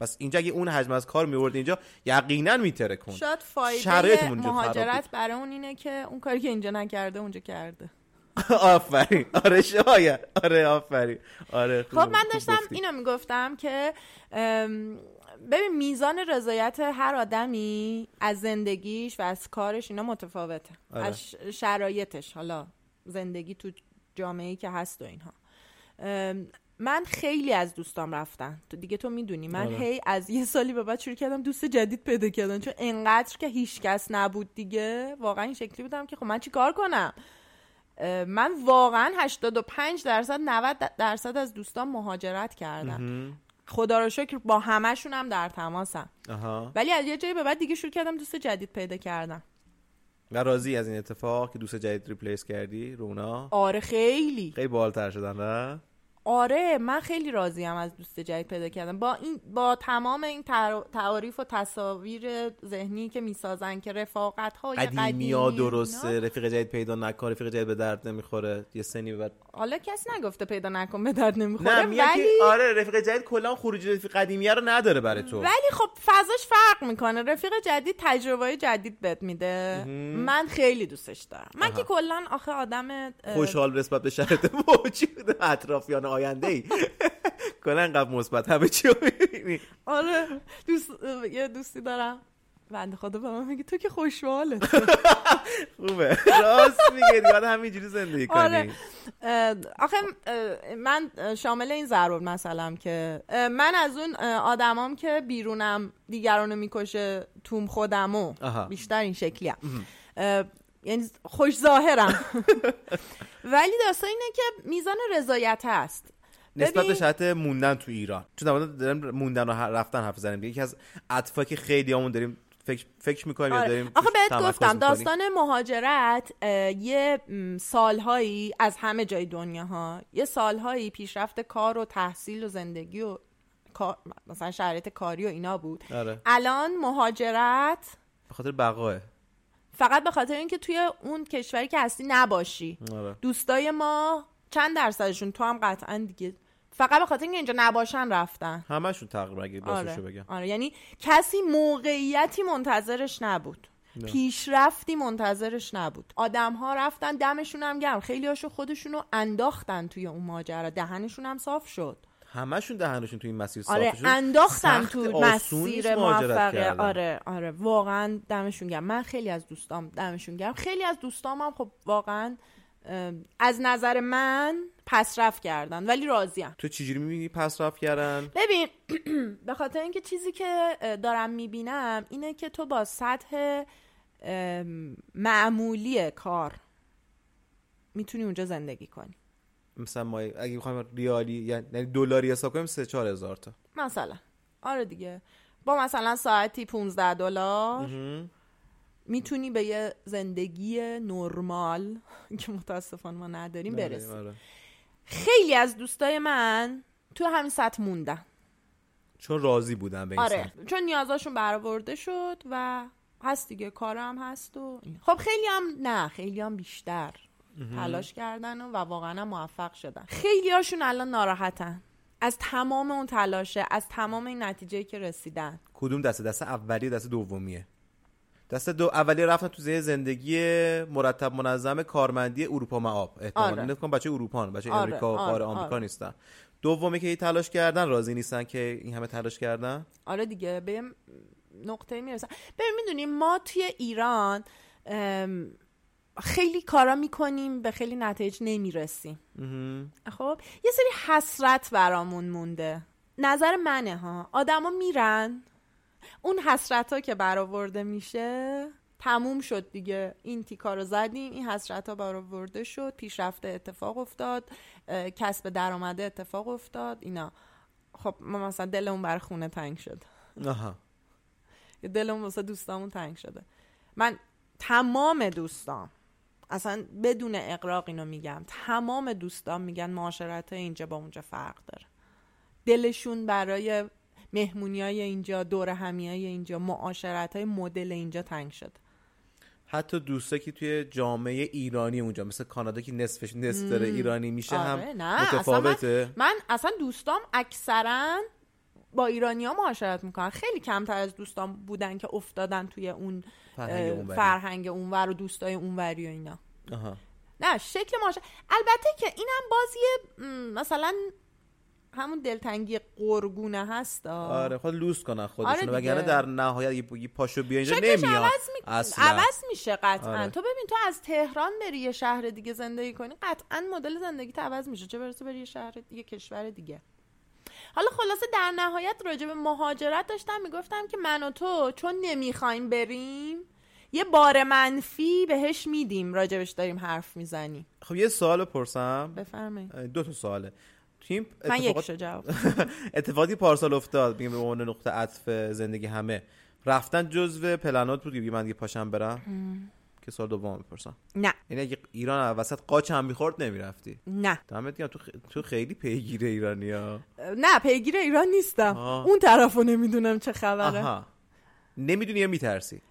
Speaker 1: پس اینجا اگه اون حجم از کار میورد اینجا یقینا میتره کن
Speaker 2: شاید فایده مهاجرت برای اون اینه که اون کاری که اینجا نکرده اونجا کرده. *laughs*
Speaker 1: آفرین. آره شاید. آره آفرین. آره
Speaker 2: خب من داشتم اینو می‌گفتم که ببین میزان رضایت هر آدمی از زندگیش و از کارش اینا متفاوته. آره. از شرایطش. حالا زندگی تو جامعه که هست و اینها. من خیلی از دوستام رفتن. تو دیگه تو می‌دونی. من آره. هی از یه سالی به بعد شروع کردم دوست جدید پیدا کردن. چون انقدر که هیچکس نبود دیگه. واقعا این شکلی بودم که خب من چی کار کنم؟ من واقعا 85 درصد 90 درصد از دوستان مهاجرت کردن خدا رو شکر با همشون هم در تماسم. ولی از یه جایی به بعد دیگه شروع کردم دوست جدید پیدا کردم.
Speaker 1: و راضی از این اتفاق که دوست جدید ریپلیس کردی؟ رونا؟
Speaker 2: آره خیلی.
Speaker 1: خیلی بالتر شدن نه؟
Speaker 2: آره من خیلی راضیم از دوست جدید پیدا کردم با این با تمام این تعاریف و تصاویر ذهنی که می‌سازن که رفاقت های قدیمی ها
Speaker 1: درسته؟ رفیق جدید پیدا نکن رفیق جدید به درد نمی‌خوره. یه سنی بعد
Speaker 2: حالا کسی نگفته پیدا نکن به درد نمی‌خوره نه ولی
Speaker 1: آره رفیق جدید کلا خروجی رفیق قدیمی رو نداره برای تو.
Speaker 2: ولی خب فضاش فرق می‌کنه. رفیق جدید تجربه جدید بهت میده. من خیلی دوستش دارم. من که کلا آخه آدم
Speaker 1: خوشحال نسبت به شرط *laughs* موجود اطرافیان آینده ای *laughs* کنن انقدر مثبت. همه چی رو می‌بینی.
Speaker 2: آره دوست یه دوستی دارم. بنده خدا به من میگه تو که خوشحاله. *laughs*
Speaker 1: خوبه. راست میگه دیگه همینجوری زندگی کنی. آره.
Speaker 2: آخه من شامل این ضرور مثلا که من از اون آدمام که بیرونم دیگرانو می‌کشه توم خودمو. بیشتر این شکلی هم. یعنی خوش ظاهرم. ولی داستان اینه که میزان رضایت هست.
Speaker 1: نسبت به شرط موندن تو ایران. چون داریم موندن و رفتن حرف زنیم یکی از اطفالی که خیلی همون داریم فکر, فکر می‌کنیم آره. داریم
Speaker 2: آخه بهت گفتم داستان مهاجرت یه سالهایی از همه جای دنیا ها یه سالهایی پیشرفت کار و تحصیل و زندگی و مثلا شرایط کاری و اینا بود. آره. الان مهاجرت
Speaker 1: به خاطر بقاه.
Speaker 2: فقط به خاطر اینکه توی اون کشوری که هستی نباشی. آره. دوستای ما چند درصدشون؟ تو هم قطعا دیگه. فقط به خاطر اینکه اینجا نباشن رفتن.
Speaker 1: همشون تقریبا اگه آره. بگم.
Speaker 2: آره. یعنی کسی موقعیتی منتظرش نبود. نه. پیشرفتی منتظرش نبود. آدم ها رفتن دمشون هم گرم. خیلی هاشو خودشون رو انداختن توی اون ماجرا. دهنشون هم صاف شد.
Speaker 1: همشون دهنشون توی این مسیر صاف
Speaker 2: آره انداختن تو مسیر موفقه آره آره. واقعا دمشون گرم. من خیلی از دوستام دمشون گرم. خیلی از دوستام هم خب واقعا از نظر من پسرف کردن ولی راضیم
Speaker 1: تو چجوری می‌بینی پسرف کردن؟
Speaker 2: ببین *clears throat* به خاطر اینکه چیزی که دارم می‌بینم اینه که تو با سطح معمولی کار می‌تونی اونجا زندگی کنی.
Speaker 1: مثلا ما اگه بخوایم ریالی یعنی دلاری حساب کنیم 3 4 هزار تا.
Speaker 2: مثلا. آره دیگه. با مثلا ساعتی 15 دلار می‌تونی به یه زندگی نرمال *laughs* که متاسفانه ما نداریم برسی.
Speaker 1: آره.
Speaker 2: خیلی از دوستای من تو همین سطح موندن.
Speaker 1: چون راضی بودن به این
Speaker 2: آره
Speaker 1: سطح.
Speaker 2: چون نیازاشون برآورده شد و هست دیگه کارم هست و. خب خیلی هم نه خیلی هم بیشتر. تلاش کردن و, واقعا موفق شدن. خیلی هاشون الان ناراحتن. از تمام اون تلاشه از تمام این نتیجه که رسیدن.
Speaker 1: کدوم دسته؟ دسته اولیه دسته دومیه؟ دسته دو اولیه رفتن تو زی زندگی مرتب منظم کارمندی اروپا معاب احتمالاً.
Speaker 2: آره.
Speaker 1: کنم بچه اروپا بچه
Speaker 2: آره،
Speaker 1: امریکا
Speaker 2: آره،
Speaker 1: آره، آمریکا
Speaker 2: آره.
Speaker 1: نیستن. دومی که این تلاش کردن راضی نیستن که این همه تلاش کردن؟
Speaker 2: آره دیگه به نقطه می‌رسن ببین می‌دونیم ما توی ایران خیلی کارا می‌کنیم به خیلی نتایج نمی‌رسیم. خب یه سری حسرت برامون مونده. نظر منه ها. آدما میرن. اون حسرت ها که برآورده میشه تموم شد دیگه. این تیکا رو زدیم این حسرت ها برآورده شد. پیشرفته اتفاق افتاد کسب درآمده اتفاق افتاد اینا. خب ما مثلا دلمون بر خونه تنگ شد
Speaker 1: آها.
Speaker 2: دلمون واسه دوستامون تنگ شده. من تمام دوستام. اصلا بدون اقراق اینو میگم. تمام دوستام میگن معاشرت اینجا با اونجا فرق داره. دلشون برای مهمونی های اینجا دور همی های اینجا معاشرت های مدل اینجا تنگ شد
Speaker 1: حتی دوستا که توی جامعه ایرانی اونجا مثل کانادا که نصفش نصف داره ایرانی میشه
Speaker 2: آره،
Speaker 1: هم
Speaker 2: نه، اصلا
Speaker 1: متفاوته.
Speaker 2: من اصلا دوستام اکثرا با ایرانی ها معاشرت می‌کنن. خیلی کمتر از دوستام بودن که افتادن توی اون
Speaker 1: فرهنگ
Speaker 2: اونور و دوستای اونوری و اینا.
Speaker 1: آها.
Speaker 2: نه شکل معاشرت البته که اینم باز یه م، مثلا همون دلتنگی قرگونه هست
Speaker 1: آره خود لوس کنن خودشون
Speaker 2: آره.
Speaker 1: وگرنه در نهایت یه- پاشو بیا اینجا نمیاد.
Speaker 2: عوض, می...
Speaker 1: اصلا.
Speaker 2: عوض میشه قطعا.
Speaker 1: آره.
Speaker 2: تو ببین تو از تهران بری یه شهر دیگه زندگی کنی قطعا مدل زندگی عوض میشه. چه برسه بری یه شهر یه کشور دیگه. حالا خلاصه در نهایت راجع به مهاجرت داشتم می‌گفتم که من و تو چون نمی‌خوایم بریم یه بار منفی بهش میدیم راجبش داریم حرف می‌زنیم.
Speaker 1: خب یه سوال بپرسم.
Speaker 2: بفرمایید.
Speaker 1: دو تا سواله. این
Speaker 2: من یکشو جواب *laughs*
Speaker 1: اتفاقی پارسال افتاد میگم به عنوان نقطه عطف زندگی همه. رفتن جزو پلنات بود که من دیگه پاشم برم؟ که سال دوم می‌پرسم.
Speaker 2: نه.
Speaker 1: یعنی اگه ایران وسط قاچ هم می‌خورد نمی‌رفتی.
Speaker 2: نه.
Speaker 1: دمت گرم. تو, خ... تو خیلی پیگیر ایرانی ها
Speaker 2: نه پیگیر ایران نیستم.
Speaker 1: آه.
Speaker 2: اون طرفو نمی‌دونم چه خبره.
Speaker 1: آها. نمی‌دونی یا میترسی؟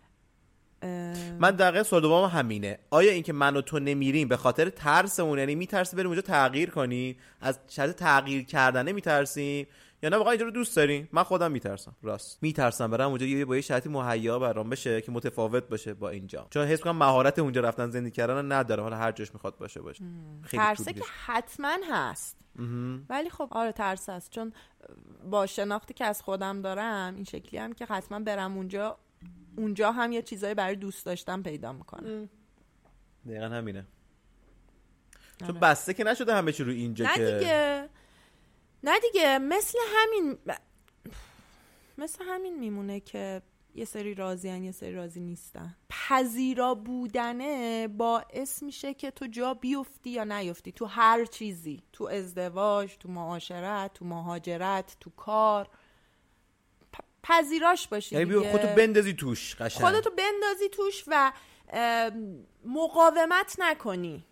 Speaker 2: اه،
Speaker 1: من دقیقا سوال دوم همینه. آیا اینکه من و تو نمیریم به خاطر ترسمون؟ یعنی میترسی بریم اونجا تغییر کنی؟ از شرط تغییر کردن میترسیم یا نه واقعا اینجا رو دوست داریم من خودم میترسم. راست. میترسم. برم اونجا یه با یه شرطی مهیا برام بشه که متفاوت باشه با اینجا. چون حس کنم مهارت اونجا رفتن زندگی کردن ندارم. حالا هر جاش می‌خواد باشه باشه. خیلی
Speaker 2: ترسه که. حتما هست. ولی خب آره ترس هست. چون با شناختی که از خودم دارم این شکلی هم که حتما برم اونجا اونجا هم یه چیزایی برای دوست داشتم پیدا می‌کنم
Speaker 1: دقیقا همینه. چون
Speaker 2: آره.
Speaker 1: بسته که نشده همه چی رو اینجا
Speaker 2: نه
Speaker 1: که
Speaker 2: دیگه. نه دیگه مثل همین مثل همین میمونه که یه سری راضیان یه سری راضی نیستن. پذیرا بودنه باعث میشه که تو جا بیفتی یا نیفتی. تو هر چیزی تو ازدواج تو معاشرت تو مهاجرت تو کار. پ- پذیراش باشی
Speaker 1: یعنی
Speaker 2: دیگه.
Speaker 1: خودتو بندازی توش قشنگ.
Speaker 2: خودتو بندازی توش و مقاومت نکنی.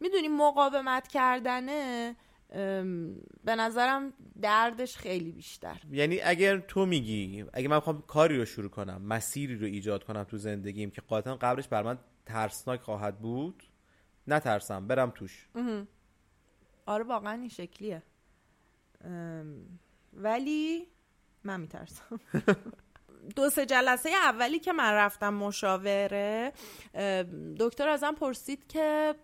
Speaker 2: می‌دونی مقاومت کردنه؟ به نظرم دردش خیلی بیشتر.
Speaker 1: یعنی اگر تو میگی اگه من بخوام کاری رو شروع کنم مسیری رو ایجاد کنم تو زندگیم که قاطعا قبلش بر من ترسناک خواهد بود نترسم برم توش.
Speaker 2: آره واقعا این شکلیه. ولی من میترسم. *laughs* دو سه جلسه اولی که من رفتم مشاوره دکتر ازم پرسید که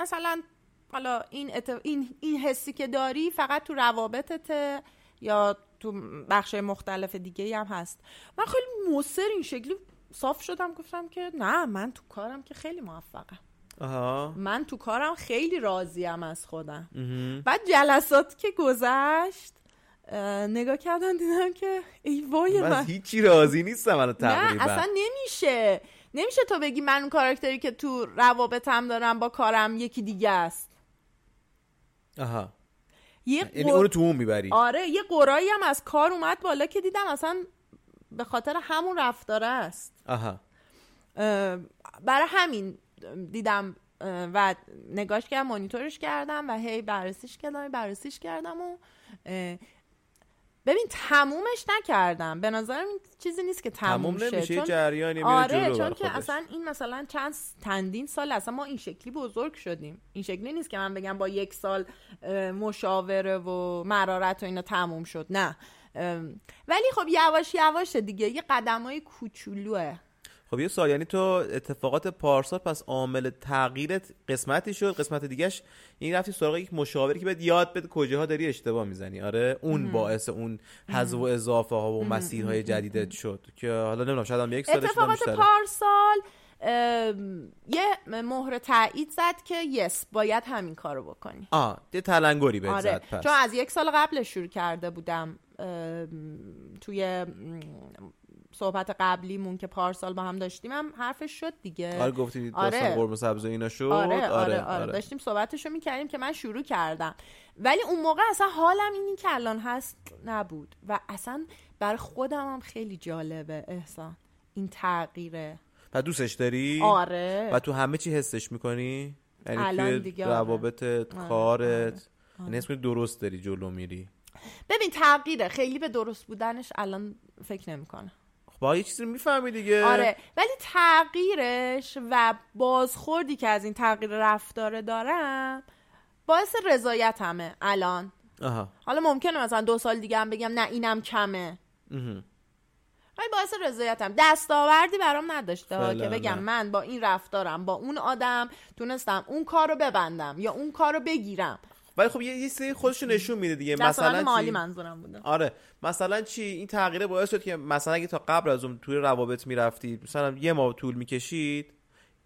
Speaker 2: مثلا حالا این, ات- این, این حسی که داری فقط تو روابطته یا تو بخش مختلف دیگه هم هست. من خیلی مصر این شکلی صاف شدم گفتم که نه من تو کارم که خیلی موفقم.
Speaker 1: آها.
Speaker 2: من تو کارم خیلی راضیم از خودم. بعد جلساتی که گذشت اه، نگاه کردم دیدم که ای وای
Speaker 1: من
Speaker 2: من.
Speaker 1: هیچی راضی نیستم
Speaker 2: نه
Speaker 1: تقریبا.
Speaker 2: اصلا نمیشه. نمیشه تو بگی من اون کاراکتری که تو روابطم دارم با کارم یکی دیگه است.
Speaker 1: آها.
Speaker 2: یه
Speaker 1: یعنی
Speaker 2: قر-
Speaker 1: اونو تو اون می‌بری.
Speaker 2: آره یه قرایی هم از کار اومد بالا که دیدم اصلا به خاطر همون رفتاره است.
Speaker 1: آها.
Speaker 2: اه، برای همین دیدم و نگاش کردم مانیتورش کردم و هی بررسیش کردم بررسیش کردم و ببین تمومش نکردم. به نظرم این چیزی نیست که تموم,
Speaker 1: تموم نمیشه
Speaker 2: چون
Speaker 1: جریانی
Speaker 2: آره
Speaker 1: جلو
Speaker 2: چون که. اصلا این مثلا چند تندین سال اصلا ما این شکلی بزرگ شدیم. این شکلی نیست که من بگم با یک سال مشاوره و مرارت و اینا تموم شد. نه. ولی خب یواش یواش دیگه. یه قدم های کوچولوه.
Speaker 1: خب یه سوال یعنی تو اتفاقات پارسال پس عامل تغییرت قسمتی شد قسمت دیگهش این رفتی سراغ یک مشاوری که بهت یاد بده کجاها داری اشتباه می‌زنی. آره اون باعث اون حذف و اضافه ها و مسیرهای جدیدت شد که حالا نمی‌دونم شاید هم یک سالش هم
Speaker 2: اتفاقات. پارسال یه مهر تایید زد که یس باید همین کارو بکنی.
Speaker 1: آه یه تلنگری بهت
Speaker 2: آره.
Speaker 1: زد پس.
Speaker 2: چون از یک سال قبلش شروع کرده بودم توی صحبت قبلیمون که پارسال با هم داشتیم هم حرفش شد دیگه.
Speaker 1: آره گفتی
Speaker 2: آره.
Speaker 1: قرمه سبز اینا شد.
Speaker 2: آره آره, آره, داشتیم صحبتشو می‌کردیم که من شروع کردم. ولی اون موقع اصلا حالم اینی که الان هست نبود. و اصلا بر خودم هم خیلی جالبه احسان. این تغییره.
Speaker 1: و دوستش داری؟
Speaker 2: آره.
Speaker 1: و تو همه چی حسش می‌کنی؟ یعنی
Speaker 2: الان دیگه آره.
Speaker 1: روابطت
Speaker 2: آره،
Speaker 1: کارت؟ یعنی اسم درست داری جلو میری؟
Speaker 2: ببین تغییره. خیلی به درست بودنش الان فکر نمی‌کنه
Speaker 1: با یه چیزی می‌فهمی دیگه.
Speaker 2: آره ولی تغییرش و بازخوردی که از این تغییر رفتاره دارم باعث رضایتمه الان.
Speaker 1: آها.
Speaker 2: حالا ممکنه مثلا دو سال دیگه هم بگم نه اینم کمه. ولی باعث رضایتم. دستاوردی برام نداشته که بگم
Speaker 1: نه.
Speaker 2: من با این رفتارم با اون آدم تونستم اون کار رو ببندم یا اون کار رو بگیرم.
Speaker 1: ولی خب یه سری خودشو نشون میده دیگه. مثلا
Speaker 2: مالی
Speaker 1: چی؟
Speaker 2: منظورم بوده.
Speaker 1: آره. مثلا چی؟ این تغییره باعث شد که مثلا اگه تا قبل از اون توی روابط می‌رفتی مثلا یه ماه طول می‌کشید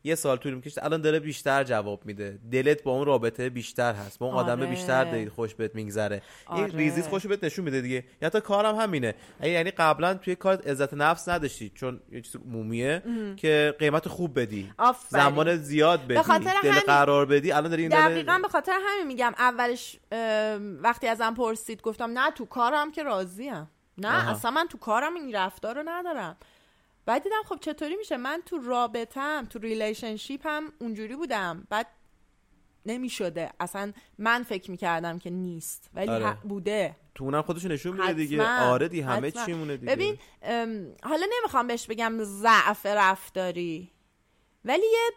Speaker 1: یه سال طول می‌کشید الان داره بیشتر جواب میده. دلت با اون رابطه بیشتر هست. با اون آدم
Speaker 2: آره.
Speaker 1: بیشتر دارید خوش بهت میگذره. این
Speaker 2: آره.
Speaker 1: ریزیز خوش بهت نشون میده دیگه. یا تا کارم همینه. یعنی قبلا توی کارت عزت نفس نداشتی. چون یه چیز عمومیه که قیمت خوب بدی.
Speaker 2: آفرین.
Speaker 1: زمان زیاد بدی. دل
Speaker 2: همین-
Speaker 1: قرار بدی. الان داری این داره-
Speaker 2: دقیقا به خاطر همین میگم. اولش ام، وقتی ازم پرسید گفتم نه تو کارم که راضیم. نه
Speaker 1: آها.
Speaker 2: اصلا من تو کارم این رفتار رو ندارم. بعد دیدم خب چطوری میشه؟ من تو رابطم تو ریلیشنشیپ هم اونجوری بودم. بعد نمی‌شده. اصلا من فکر می‌کردم که نیست. ولی
Speaker 1: آره.
Speaker 2: بوده.
Speaker 1: تو اونم خودشو نشون میده دیگه. آره دی همه
Speaker 2: حتما.
Speaker 1: چی مونه دیگه.
Speaker 2: ببین حالا نمی‌خوام بهش بگم ضعف رفتاری. ولی یه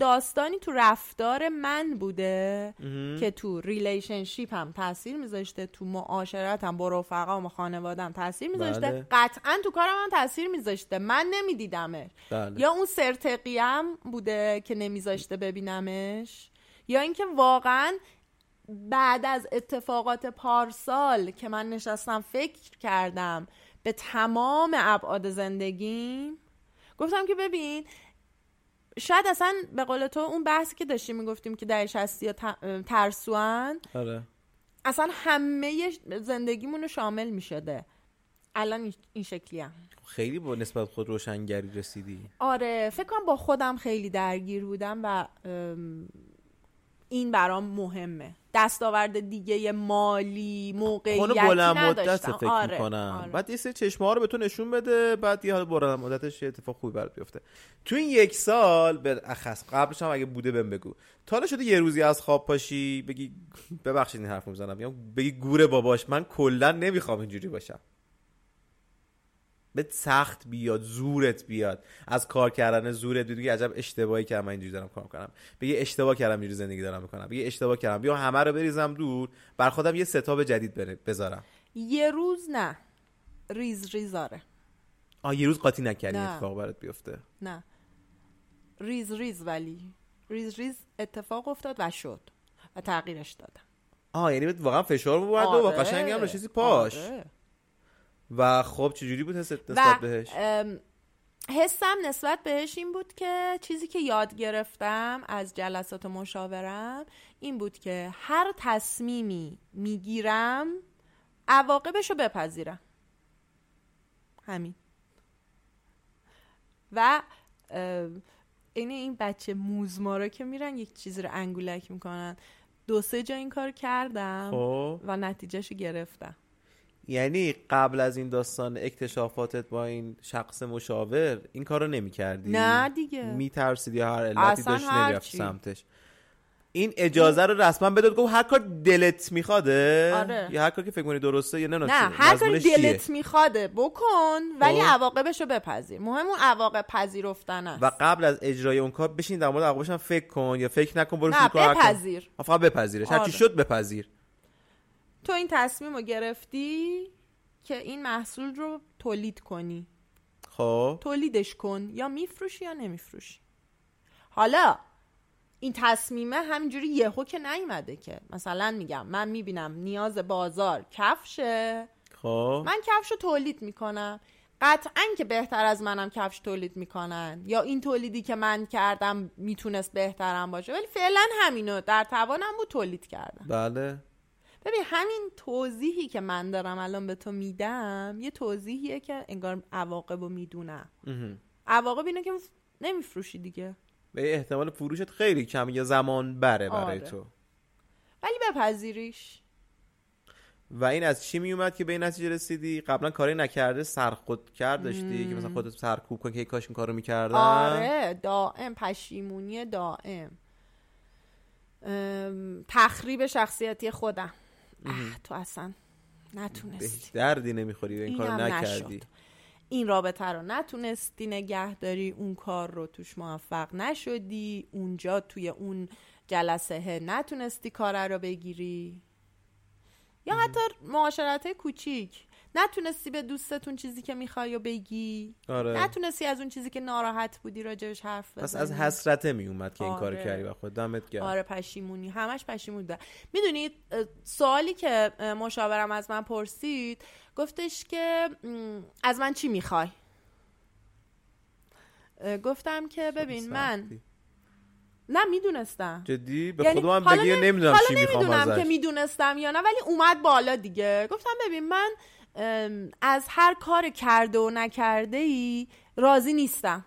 Speaker 2: داستانی تو رفتار من بوده. که تو relationship هم تاثیر میذاشته تو معاشرت هم با رفقام و خانوادم تاثیر میذاشته
Speaker 1: بله.
Speaker 2: قطعا تو کارم هم تاثیر میذاشته من نمیدیدمش
Speaker 1: بله.
Speaker 2: یا اون سرتقی هم بوده که نمیذاشته ببینمش یا اینکه واقعا بعد از اتفاقات پارسال که من نشستم فکر کردم به تمام ابعاد زندگیم گفتم که ببین شاید اصلا به قول تو اون بحثی که داشتیم می‌گفتیم که در شستی یا ترسوان
Speaker 1: آره.
Speaker 2: اصلا همه زندگیمون رو شامل می‌شده. الان این- شکلی هم.
Speaker 1: خیلی با نسبت خود روشنگری رسیدی.
Speaker 2: آره فکر کنم با خودم خیلی درگیر بودم و این برام مهمه. دستاورد دیگه مالی موقعیتی
Speaker 1: بلند مدت
Speaker 2: نداشتم
Speaker 1: فکر
Speaker 2: آره،
Speaker 1: می‌کنم.
Speaker 2: آره.
Speaker 1: بعد یه سری چشمه ها رو به تو نشون بده بعد یه حال بلند مدتش یه اتفاق خوبی برات بیفته. تو این یک سال به اخص قبلش هم اگه بوده بهم بگو. تا حالا شده یه روزی از خواب پاشی بگی ببخشید این حرف می‌زنم. یا بگی گوره باباش من کلا نمی‌خوام اینجوری باشم. به سخت بیاد زورت بیاد. از کار کردن زورت بیاد. بگی عجب اشتباهی کردم من اینجوری دارم کار کنم بگی اشتباه کردم اینجوری زندگی دارم می‌کنم. بگی اشتباه کردم. بیا همه رو بریزم دور. بر خودم یه setup جدید بذارم.
Speaker 2: یه روز نه. ریز ریزاره.
Speaker 1: آه یه روز قاطی نکردی. اتفاق برات بیفته.
Speaker 2: نه. ریز ریز ولی. ریز ریز اتفاق افتاد و شد. و تغییرش دادم.
Speaker 1: آه یعنی واقعا فشار بود و
Speaker 2: آره.
Speaker 1: قشنگ هم نشستی پاش.
Speaker 2: آره.
Speaker 1: و خب چجوری بود حست نسبت بهش؟
Speaker 2: حسم نسبت بهش این بود که چیزی که یاد گرفتم از جلسات مشاورم این بود که هر تصمیمی می‌گیرم عواقبش رو بپذیرم. همین. و ام، این این بچه موزمارا که میرن یک چیزی رو انگولک می‌کنن. دو سه جا این کار کردم
Speaker 1: خب.
Speaker 2: و نتیجهشو گرفتم.
Speaker 1: یعنی قبل از این داستان اکتشافاتت با این شخص مشاور این کارو نمی کردی
Speaker 2: نه دیگه.
Speaker 1: میترسیدی یا هر علتی نمی‌رفتی
Speaker 2: چی.
Speaker 1: سمتش؟ این اجازه رو رسما بداد گفت هر کار دلت میخواده
Speaker 2: آره.
Speaker 1: یا هر کار که فکر کنی درسته یا نه
Speaker 2: نه هر
Speaker 1: چیه؟
Speaker 2: دلت میخواده بکن ولی
Speaker 1: خب.
Speaker 2: عواقبشو بپذیر. مهم اون عواقب پذیرفتن است.
Speaker 1: و قبل از اجرای اون کار بشین در مورد عواقبش هم فکر کن یا فکر نکن برو
Speaker 2: نه
Speaker 1: کن کار-
Speaker 2: بپذیر.
Speaker 1: آه، فقط بپذیرش. هر چی
Speaker 2: آره.
Speaker 1: شد بپذیر.
Speaker 2: تو این تصمیم رو گرفتی که این محصول رو تولید کنی.
Speaker 1: خب.
Speaker 2: تولیدش کن. یا میفروشی یا نمیفروشی. حالا این تصمیمه همینجوری یهو که نیومده که مثلا میگم من می‌بینم نیاز بازار کفشه.
Speaker 1: خب.
Speaker 2: من کفش رو تولید می‌کنم. قطعا که بهتر از منم کفش تولید می‌کنن. یا این تولیدی که من کردم می‌تونست بهترم باشه. ولی فعلا همینو در توانم بود تولید کردم.
Speaker 1: بله.
Speaker 2: ببین همین توضیحی که من دارم الان به تو میدم یه توضیحیه که انگار عواقب رو می‌دونم. عواقب اینه که نمیفروشی دیگه.
Speaker 1: به احتمال فروشت خیلی کم یا زمان بره برای
Speaker 2: آره.
Speaker 1: تو.
Speaker 2: ولی بپذیریش.
Speaker 1: و این از چی می اومد که به این نتیجه رسیدی؟ قبلا کاری نکرده سرخود کرد داشتی که مثلا خودت سرکوب کن که کاش این کارو می‌کردم
Speaker 2: آره دائم پشیمونی دائم. تخریب شخصیتی خودم. اه تو اصلا نتونستی.
Speaker 1: دردی نمی‌خوری و این کارو
Speaker 2: اینم
Speaker 1: نکردی.
Speaker 2: نشد. این رابطه رو نتونستی نگه داری اون کار رو توش موفق نشدی اونجا توی اون جلسه نتونستی کار رو بگیری. یا حتی معاشرت کوچیک. نتونستی به دوستتون چیزی که می‌خوای و بگی.
Speaker 1: آره.
Speaker 2: نتونستی از اون چیزی که ناراحت بودی راجبش حرف بزنی.
Speaker 1: پس از حسرته می اومد که این کارو
Speaker 2: آره.
Speaker 1: کردی و خود دمت گرم.
Speaker 2: آره پشیمونی. همش پشیمون بوده می‌دونید سوالی که مشاورم از من پرسید گفتش که از من چی می‌خوای؟ گفتم که ببین من. نه می‌دونستم.
Speaker 1: جدی؟ به
Speaker 2: یعنی
Speaker 1: خودم
Speaker 2: حالا
Speaker 1: بگی
Speaker 2: نمی-
Speaker 1: نمی‌دونم
Speaker 2: حالا
Speaker 1: چی می‌خوام
Speaker 2: نمی‌دونم
Speaker 1: ازش.
Speaker 2: که می‌دونستم یا نه ولی اومد بالا دیگه. گفتم ببین من از هر کار کرده و نکرده ای راضی نیستم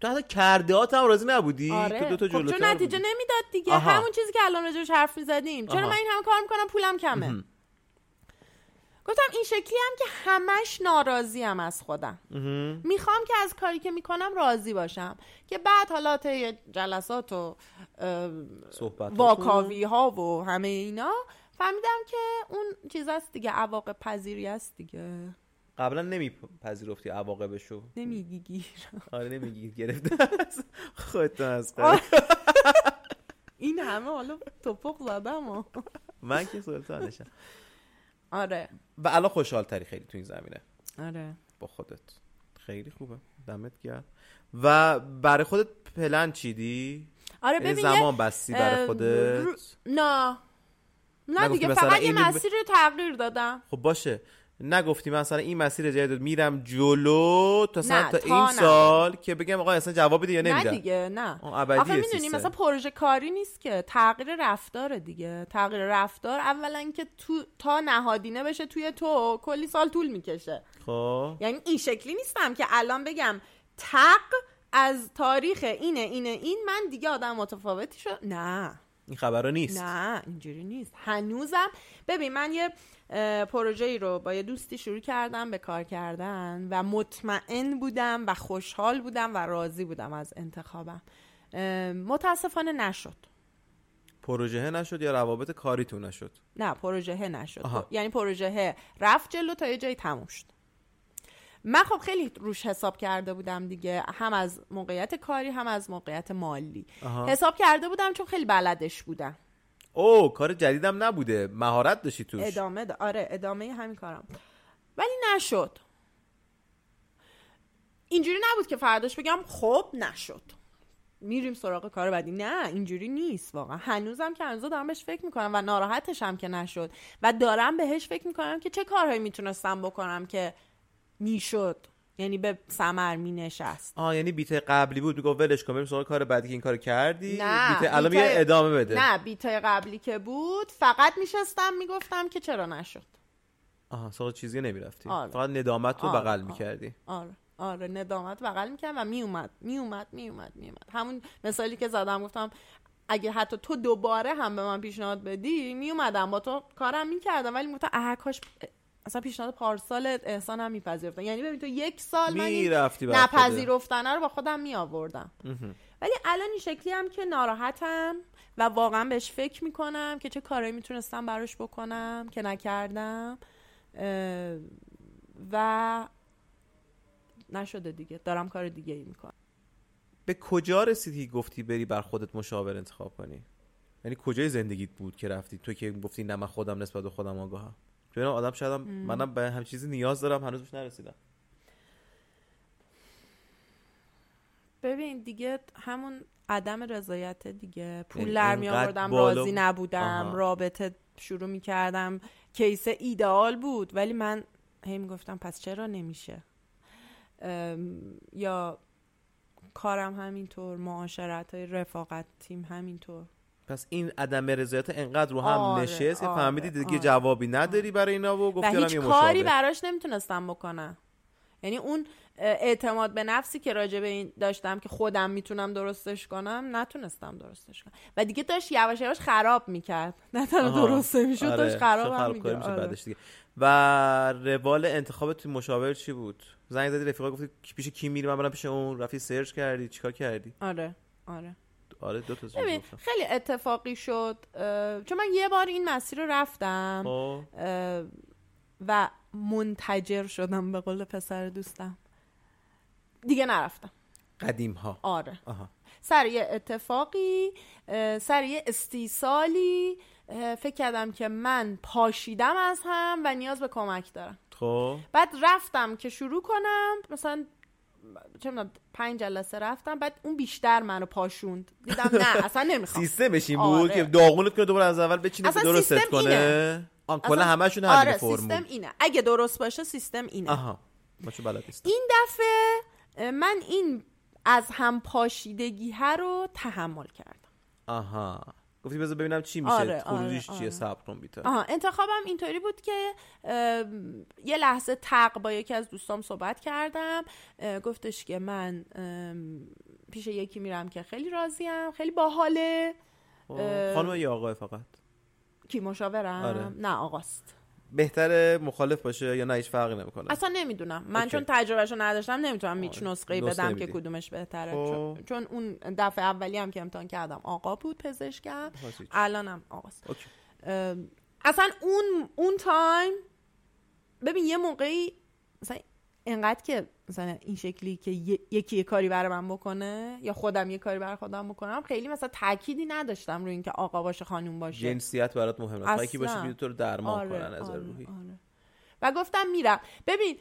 Speaker 1: تو حتی کردهات هم راضی نبودی
Speaker 2: آره
Speaker 1: تو دو تا
Speaker 2: خب چون نتیجه. نمی‌داد دیگه
Speaker 1: آها.
Speaker 2: همون چیزی که الان راجعش حرف می‌زدیم چرا
Speaker 1: آها.
Speaker 2: من این همه کار می‌کنم پولم کمه گفتم این شکلی هم که همش ناراضیم از خودم
Speaker 1: مهم.
Speaker 2: می‌خوام که از کاری که می‌کنم راضی باشم که بعد حالا طی جلسات و. واکاوی ها و همه اینا فهمیدم که اون چیز است دیگه عواقب پذیری است دیگه.
Speaker 1: قبلا نمیپذیرفتی عواقبشو.
Speaker 2: نمیگی گیر.
Speaker 1: آره نمیگی گرفته. خودتون از.
Speaker 2: این همه حالا توپق زدم و.
Speaker 1: من که سلطانشم
Speaker 2: آره.
Speaker 1: و الان خوشحال تری خیلی تو این زمینه.
Speaker 2: آره.
Speaker 1: با خودت. خیلی خوبه. دمت گرم. و برای خودت پلن چیدی؟
Speaker 2: آره
Speaker 1: یعنی
Speaker 2: ببین
Speaker 1: زمان بستی برای خودت؟
Speaker 2: نه. نه دیگه فقط یه
Speaker 1: این رو
Speaker 2: تغییر دادم.
Speaker 1: خب باشه. نگفتی مثلا این مسیر جدید میرم جلو تا مثلا
Speaker 2: نه،
Speaker 1: تا
Speaker 2: تا
Speaker 1: این
Speaker 2: نه.
Speaker 1: سال که بگم آقا اصلا جواب بده یا
Speaker 2: نه
Speaker 1: نمیدم
Speaker 2: دیگه نه.
Speaker 1: آه، ابدیه
Speaker 2: آخه می‌دونی. مثلا پروژه کاری نیست که تغییر رفتار دیگه. تغییر رفتار اولا که تو تا نهادینه بشه توی تو کلی سال طول می‌کشه.
Speaker 1: خب.
Speaker 2: یعنی این شکلی نیستم که الان بگم تق از تاریخ اینه اینه این من دیگه آدم متفاوتی شد. نه.
Speaker 1: این خبرها نیست.
Speaker 2: نه اینجوری نیست. هنوزم ببین من یه پروژه ای رو با یه دوستی شروع کردم به کار کردن و مطمئن بودم و خوشحال بودم و راضی بودم از انتخابم. متاسفانه نشد.
Speaker 1: پروژه نشد یا روابط کاریتون نشد؟
Speaker 2: نه پروژه نشد.
Speaker 1: آها.
Speaker 2: یعنی پروژه رفت جلو تا یه جایی تموم شد. من خب خیلی روش حساب کرده بودم دیگه هم از موقعیت کاری هم از موقعیت مالی.
Speaker 1: آها.
Speaker 2: حساب کرده بودم چون خیلی بلدش بودم.
Speaker 1: او کار جدیدم نبوده. مهارت داشتی توش.
Speaker 2: ادامه دا. آره ادامه همین کارم. ولی نشد. اینجوری نبود که فرداش بگم خب نشد. میریم سراغ کار بعدی. نه اینجوری نیست واقعا. هنوزم که هنوز دارم بهش فکر می‌کنم و ناراحتشم که نشد. و دارم بهش فکر می‌کنم که چه کارهایی می‌تونستم بکنم که می‌شد. یعنی به ثمر مینشست.
Speaker 1: آه یعنی بیت قبلی بود. می‌گفت ولش کن. بریم کار بعدی که این کارو کردی.
Speaker 2: نه،
Speaker 1: بیت الان
Speaker 2: بیت-
Speaker 1: ادامه بده.
Speaker 2: نه بیتای قبلی که بود فقط میشستم می‌گفتم که چرا نشد.
Speaker 1: آها سراغ چیزی نمی‌رفتی.
Speaker 2: آره.
Speaker 1: فقط ندامت رو
Speaker 2: آره،
Speaker 1: بغل
Speaker 2: آره.
Speaker 1: می‌کردی.
Speaker 2: آره آره ندامت بغل می‌کرد و میومد میومد میومد میومد همون مثالی که زدم گفتم اگه حتی تو دوباره هم به من پیشنهاد بدی میومدم با تو کارم می‌کردم. ولی می‌گفتم اه کاش اصلا پیشنهاد پارسال احسان هم میپذیرفتم یعنی ببین تو یک سال من. نپذیرفتنه رو با خودم میآوردم. ولی الان این شکلی هم که ناراحتم و واقعا بهش فکر می‌کنم که چه کارایی می‌تونستم براش بکنم که نکردم و نشده دیگه. دارم کار دیگه ای می‌کنم.
Speaker 1: به کجا رسیدی گفتی بری بر خودت مشاور انتخاب کنی؟ یعنی کجای زندگیت بود که رفتی؟ تو که گفتی نه من خودم نسبت به خودم آگاهم. چون آدم شاید منم به هم چیزی نیاز دارم هنوز بهش نرسیدم.
Speaker 2: ببین دیگه همون عدم رضایت دیگه. پول در می آوردم راضی
Speaker 1: بود.
Speaker 2: نبودم
Speaker 1: آها.
Speaker 2: رابطه شروع می کردم کیس ایدئال بود. ولی من هی می گفتم پس چرا نمیشه؟ یا کارم همینطور معاشرت های رفاقت تیم همینطور.
Speaker 1: پس این عدم رضایت انقدر رو هم
Speaker 2: آره،
Speaker 1: نشست که
Speaker 2: آره،
Speaker 1: فهمیدی دیگه
Speaker 2: آره.
Speaker 1: جوابی نداری برای اینا و
Speaker 2: و
Speaker 1: گفتی
Speaker 2: هیچ
Speaker 1: یه
Speaker 2: کاری
Speaker 1: مشاور
Speaker 2: براش نمی‌تونستم بکنم. یعنی اون اعتماد به نفسی که راجع به این داشتم که خودم می‌تونم درستش کنم نتونستم درستش کنم. و دیگه داشت یواش یواش خراب می‌کرد. نه تنها
Speaker 1: آها.
Speaker 2: درسته می‌شد
Speaker 1: آره،
Speaker 2: داشت خراب هم می‌کرد. آره.
Speaker 1: بعدش دیگه. و روال انتخاب تو مشاور چی بود؟ زنگ زدی رفیقا گفتی کی- پیش کی میری؟ من برم پیش اون. رفتی سرچ کردی چیکار کردی؟
Speaker 2: آره آره.
Speaker 1: آره دو تا
Speaker 2: خیلی اتفاقی شد چون من یه بار این مسیر رو رفتم
Speaker 1: خب.
Speaker 2: و منتجر شدم به قول پسر دوستم. دیگه نرفتم.
Speaker 1: قدیم ها
Speaker 2: آره.
Speaker 1: آها.
Speaker 2: سر یه اتفاقی سر یه استیصالی فکر کردم که من پاشیدم از هم و نیاز به کمک دارم.
Speaker 1: خب.
Speaker 2: بعد رفتم که شروع کنم مثلا چه می‌دونم پنج جلسه رفتم بعد اون بیشتر منو پاشوند. دیدم نه *laughs* اصلا نمی‌خوام.
Speaker 1: سیستمش این بود
Speaker 2: آره.
Speaker 1: که داغونت کنه دوباره از اول بچینه که
Speaker 2: سیستم
Speaker 1: کنه.
Speaker 2: اینه.
Speaker 1: آن کلا همشون همین
Speaker 2: آره
Speaker 1: فرمول.
Speaker 2: سیستم اینه. اگه درست باشه سیستم اینه.
Speaker 1: آها چون بلد نیستم.
Speaker 2: این دفعه من این از هم پاشیدگی ها رو تحمل کردم.
Speaker 1: آها. گفتی بذار ببینم چی میشه
Speaker 2: آره،
Speaker 1: خروجیش
Speaker 2: آره،
Speaker 1: چیه. صبر کن بیتا
Speaker 2: آها انتخابم اینطوری بود که یه لحظه تق با یکی از دوستام صحبت کردم. گفتش که من پیش یکی میرم که خیلی راضیم خیلی باحاله.
Speaker 1: خانم یا آقای فقط؟
Speaker 2: کی مشاورم؟
Speaker 1: آره.
Speaker 2: نه آقاست.
Speaker 1: بهتره مخالف باشه یا نه هیچ فرقی نمی‌کنه
Speaker 2: اصلا نمی‌دونم من
Speaker 1: okay.
Speaker 2: چون تجربهشو نداشتم نمی‌تونم هیچ
Speaker 1: آره.
Speaker 2: نسخه بدم که. کدومش بهتره
Speaker 1: خب.
Speaker 2: چون, اون دفعه اولی هم که امتحان کردم آقا بود پزشکم
Speaker 1: هیچ.
Speaker 2: الانم آقاست okay. اصلا اون اون تایم ببین یه موقعی مثلا انقدر که مثلا این شکلی که یکی یه کاری برای من بکنه یا خودم یه کاری برای خودم بکنم خیلی مثلا تاکیدی نداشتم روی اینکه آقا باشه خانوم باشه.
Speaker 1: جنسیت برات مهمه. فقط یکی باشه. بیاد تو رو درمان
Speaker 2: آره،
Speaker 1: کنه نظر
Speaker 2: آره،
Speaker 1: روحی.
Speaker 2: آره. و گفتم میرم. ببین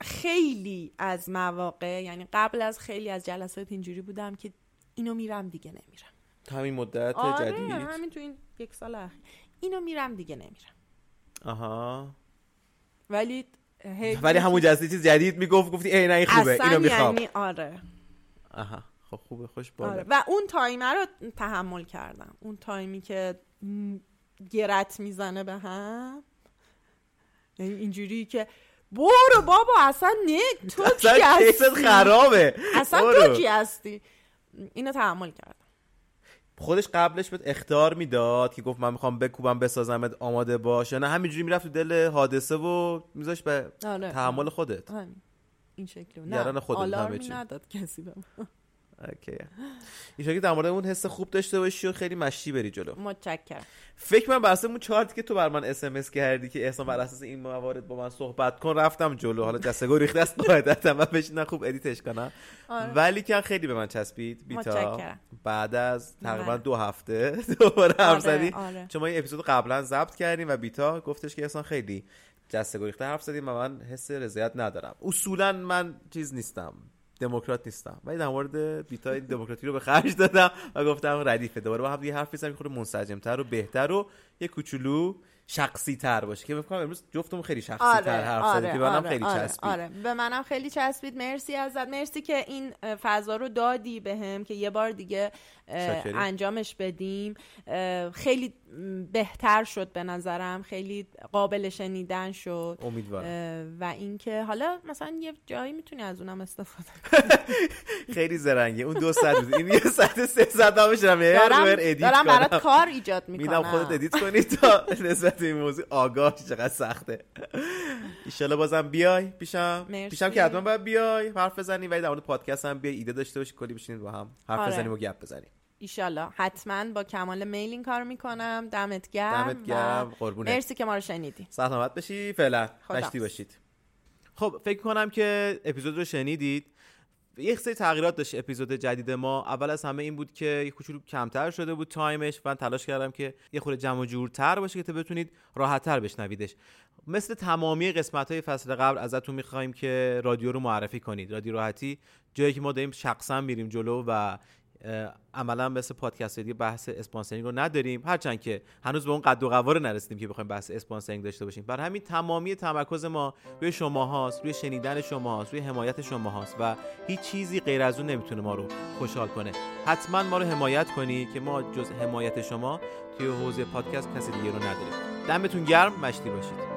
Speaker 2: خیلی از مواقع یعنی قبل از خیلی از جلسات اینجوری بودم که اینو میرم دیگه نمیرم.
Speaker 1: همین مدت
Speaker 2: آره
Speaker 1: جدید؟
Speaker 2: همین تو این یک سال اخیر اینو میرم دیگه نمیرم.
Speaker 1: آها.
Speaker 2: ولی
Speaker 1: ولی همون جلسه چیز جدید می‌گفت گفتی ای نه این خوبه
Speaker 2: اصلا
Speaker 1: اینو می‌خوام.
Speaker 2: یعنی آره.
Speaker 1: آها خب خوبه خوش بالا
Speaker 2: آره. و اون تایمه رو تحمل کردم. اون تایمی که گرت می‌زنه به هم. یعنی اینجوری که برو بابا اصلا نه تو
Speaker 1: اصلا
Speaker 2: کی هستی؟
Speaker 1: خرابه.
Speaker 2: اصلا
Speaker 1: برو.
Speaker 2: تو کی هستی؟ اینو تحمل کردم.
Speaker 1: خودش قبلش بهت اختار می‌داد که گفت من می‌خوام بکوبم بسازمت آماده باش یا نه همینجوری می‌رفت تو دل حادثه و میذاش به
Speaker 2: آره
Speaker 1: تحمل خودت
Speaker 2: همین. این شکلی نه
Speaker 1: خودت همه
Speaker 2: آلارمی. نداد کسی به من.
Speaker 1: اوکی. این شکلی در مورد اون حس خوب داشته باشی و خیلی مشی بری جلو.
Speaker 2: متشکرم.
Speaker 1: فکر من بر اون چارتی که تو بر من اس ام اس کردی که احسان بر اساس این موارد با من صحبت کن رفتم جلو. حالا دستگاه ریخته است قاعدتا من بشینم خوب ادیتش کنم.
Speaker 2: آره.
Speaker 1: ولی که خیلی به من چسبید بیتا.
Speaker 2: متشکرم.
Speaker 1: بعد از تقریبا
Speaker 2: من.
Speaker 1: دو هفته *laughs* دوباره حرف
Speaker 2: آره،
Speaker 1: زدی.
Speaker 2: آره.
Speaker 1: چون ما این اپیزود قبلا ضبط کردیم و بیتا گفتش که احسان خیلی جسته گریخته حرف زدیم و من حس رضایت ندارم. اصولا من چیز نیستم. دموکرات نیستم ولی در مورد بیتا این دموکراتی رو به خرج دادم و گفتم ردیفه دوباره با هم دیگه حرف بزنیم خود منسجمتر و بهتر و یه کوچولو شخصی تر باشه که فکر امروز جفتمون خیلی شخصی
Speaker 2: آره
Speaker 1: تر حرف
Speaker 2: آره
Speaker 1: که منم
Speaker 2: آره
Speaker 1: خیلی
Speaker 2: آره,
Speaker 1: چسبید
Speaker 2: آره. به منم خیلی چسبید مرسی ازت مرسی که این فضا رو دادی بهم که یه بار دیگه. انجامش بدیم. خیلی بهتر شد به نظرم. خیلی قابل شنیدن شد.
Speaker 1: امیدوارم.
Speaker 2: و اینکه حالا مثلا یه جایی می‌تونی از اونم استفاده *laughs*
Speaker 1: خیلی زرنگه. اون دو ساعت بود. این یه ساعت سه ساعت حرف
Speaker 2: دارم,
Speaker 1: edit
Speaker 2: دارم برات کار ایجاد می‌کنم.
Speaker 1: میدم خودت edit کنی تا نسبت این موضوع. آگاه چقدر سخته. ایشالله بازم بیای پیشم. پیشم که حتما باید بیای. حرف بزنی. ولی در مورد پادکست هم بیای. ایده داشته باشی. کلی بشینید با هم. حرف
Speaker 2: آره.
Speaker 1: بزنیم و گپ بزنیم.
Speaker 2: ایشالله حتما با کمال میل این کار می‌کنم. دمت گرم
Speaker 1: دمت گرم. قربونت.
Speaker 2: مرسی که ما رو شنیدی.
Speaker 1: سلامت بشی. فعلا. مشتی باشید. خب فکر کنم که اپیزود رو شنیدید. یه سری تغییرات داشت اپیزود جدید ما. اول از همه این بود که یه کوچولو کمتر شده بود time ش من تلاش کردم که یه خورده جمع و جورتر باشه که بتونید راحتتر بشنویدش. مثل تمامی قسمت های فصل قبل ازتون می‌خوایم که رادیو رو معرفی کنید. رادیو راحتی. جایی که ما داریم شخصا میریم جلو و عملا مثل پادکست دیگه بحث sponsoring رو نداریم. هرچند که هنوز به اون قد و قواره نرسیدیم که بخوایم بحث sponsoring داشته باشیم. بر همین تمامی تمرکز ما روی شما هاست روی شنیدن شما هاست روی حمایت شما هاست و هیچ چیزی غیر از اون نمی‌تونه ما رو خوشحال کنه. حتما ما رو حمایت کنی که ما جز حمایت شما توی حوزه پادکست کسی دیگه رو نداریم. دمتون گرم مشتی باشید.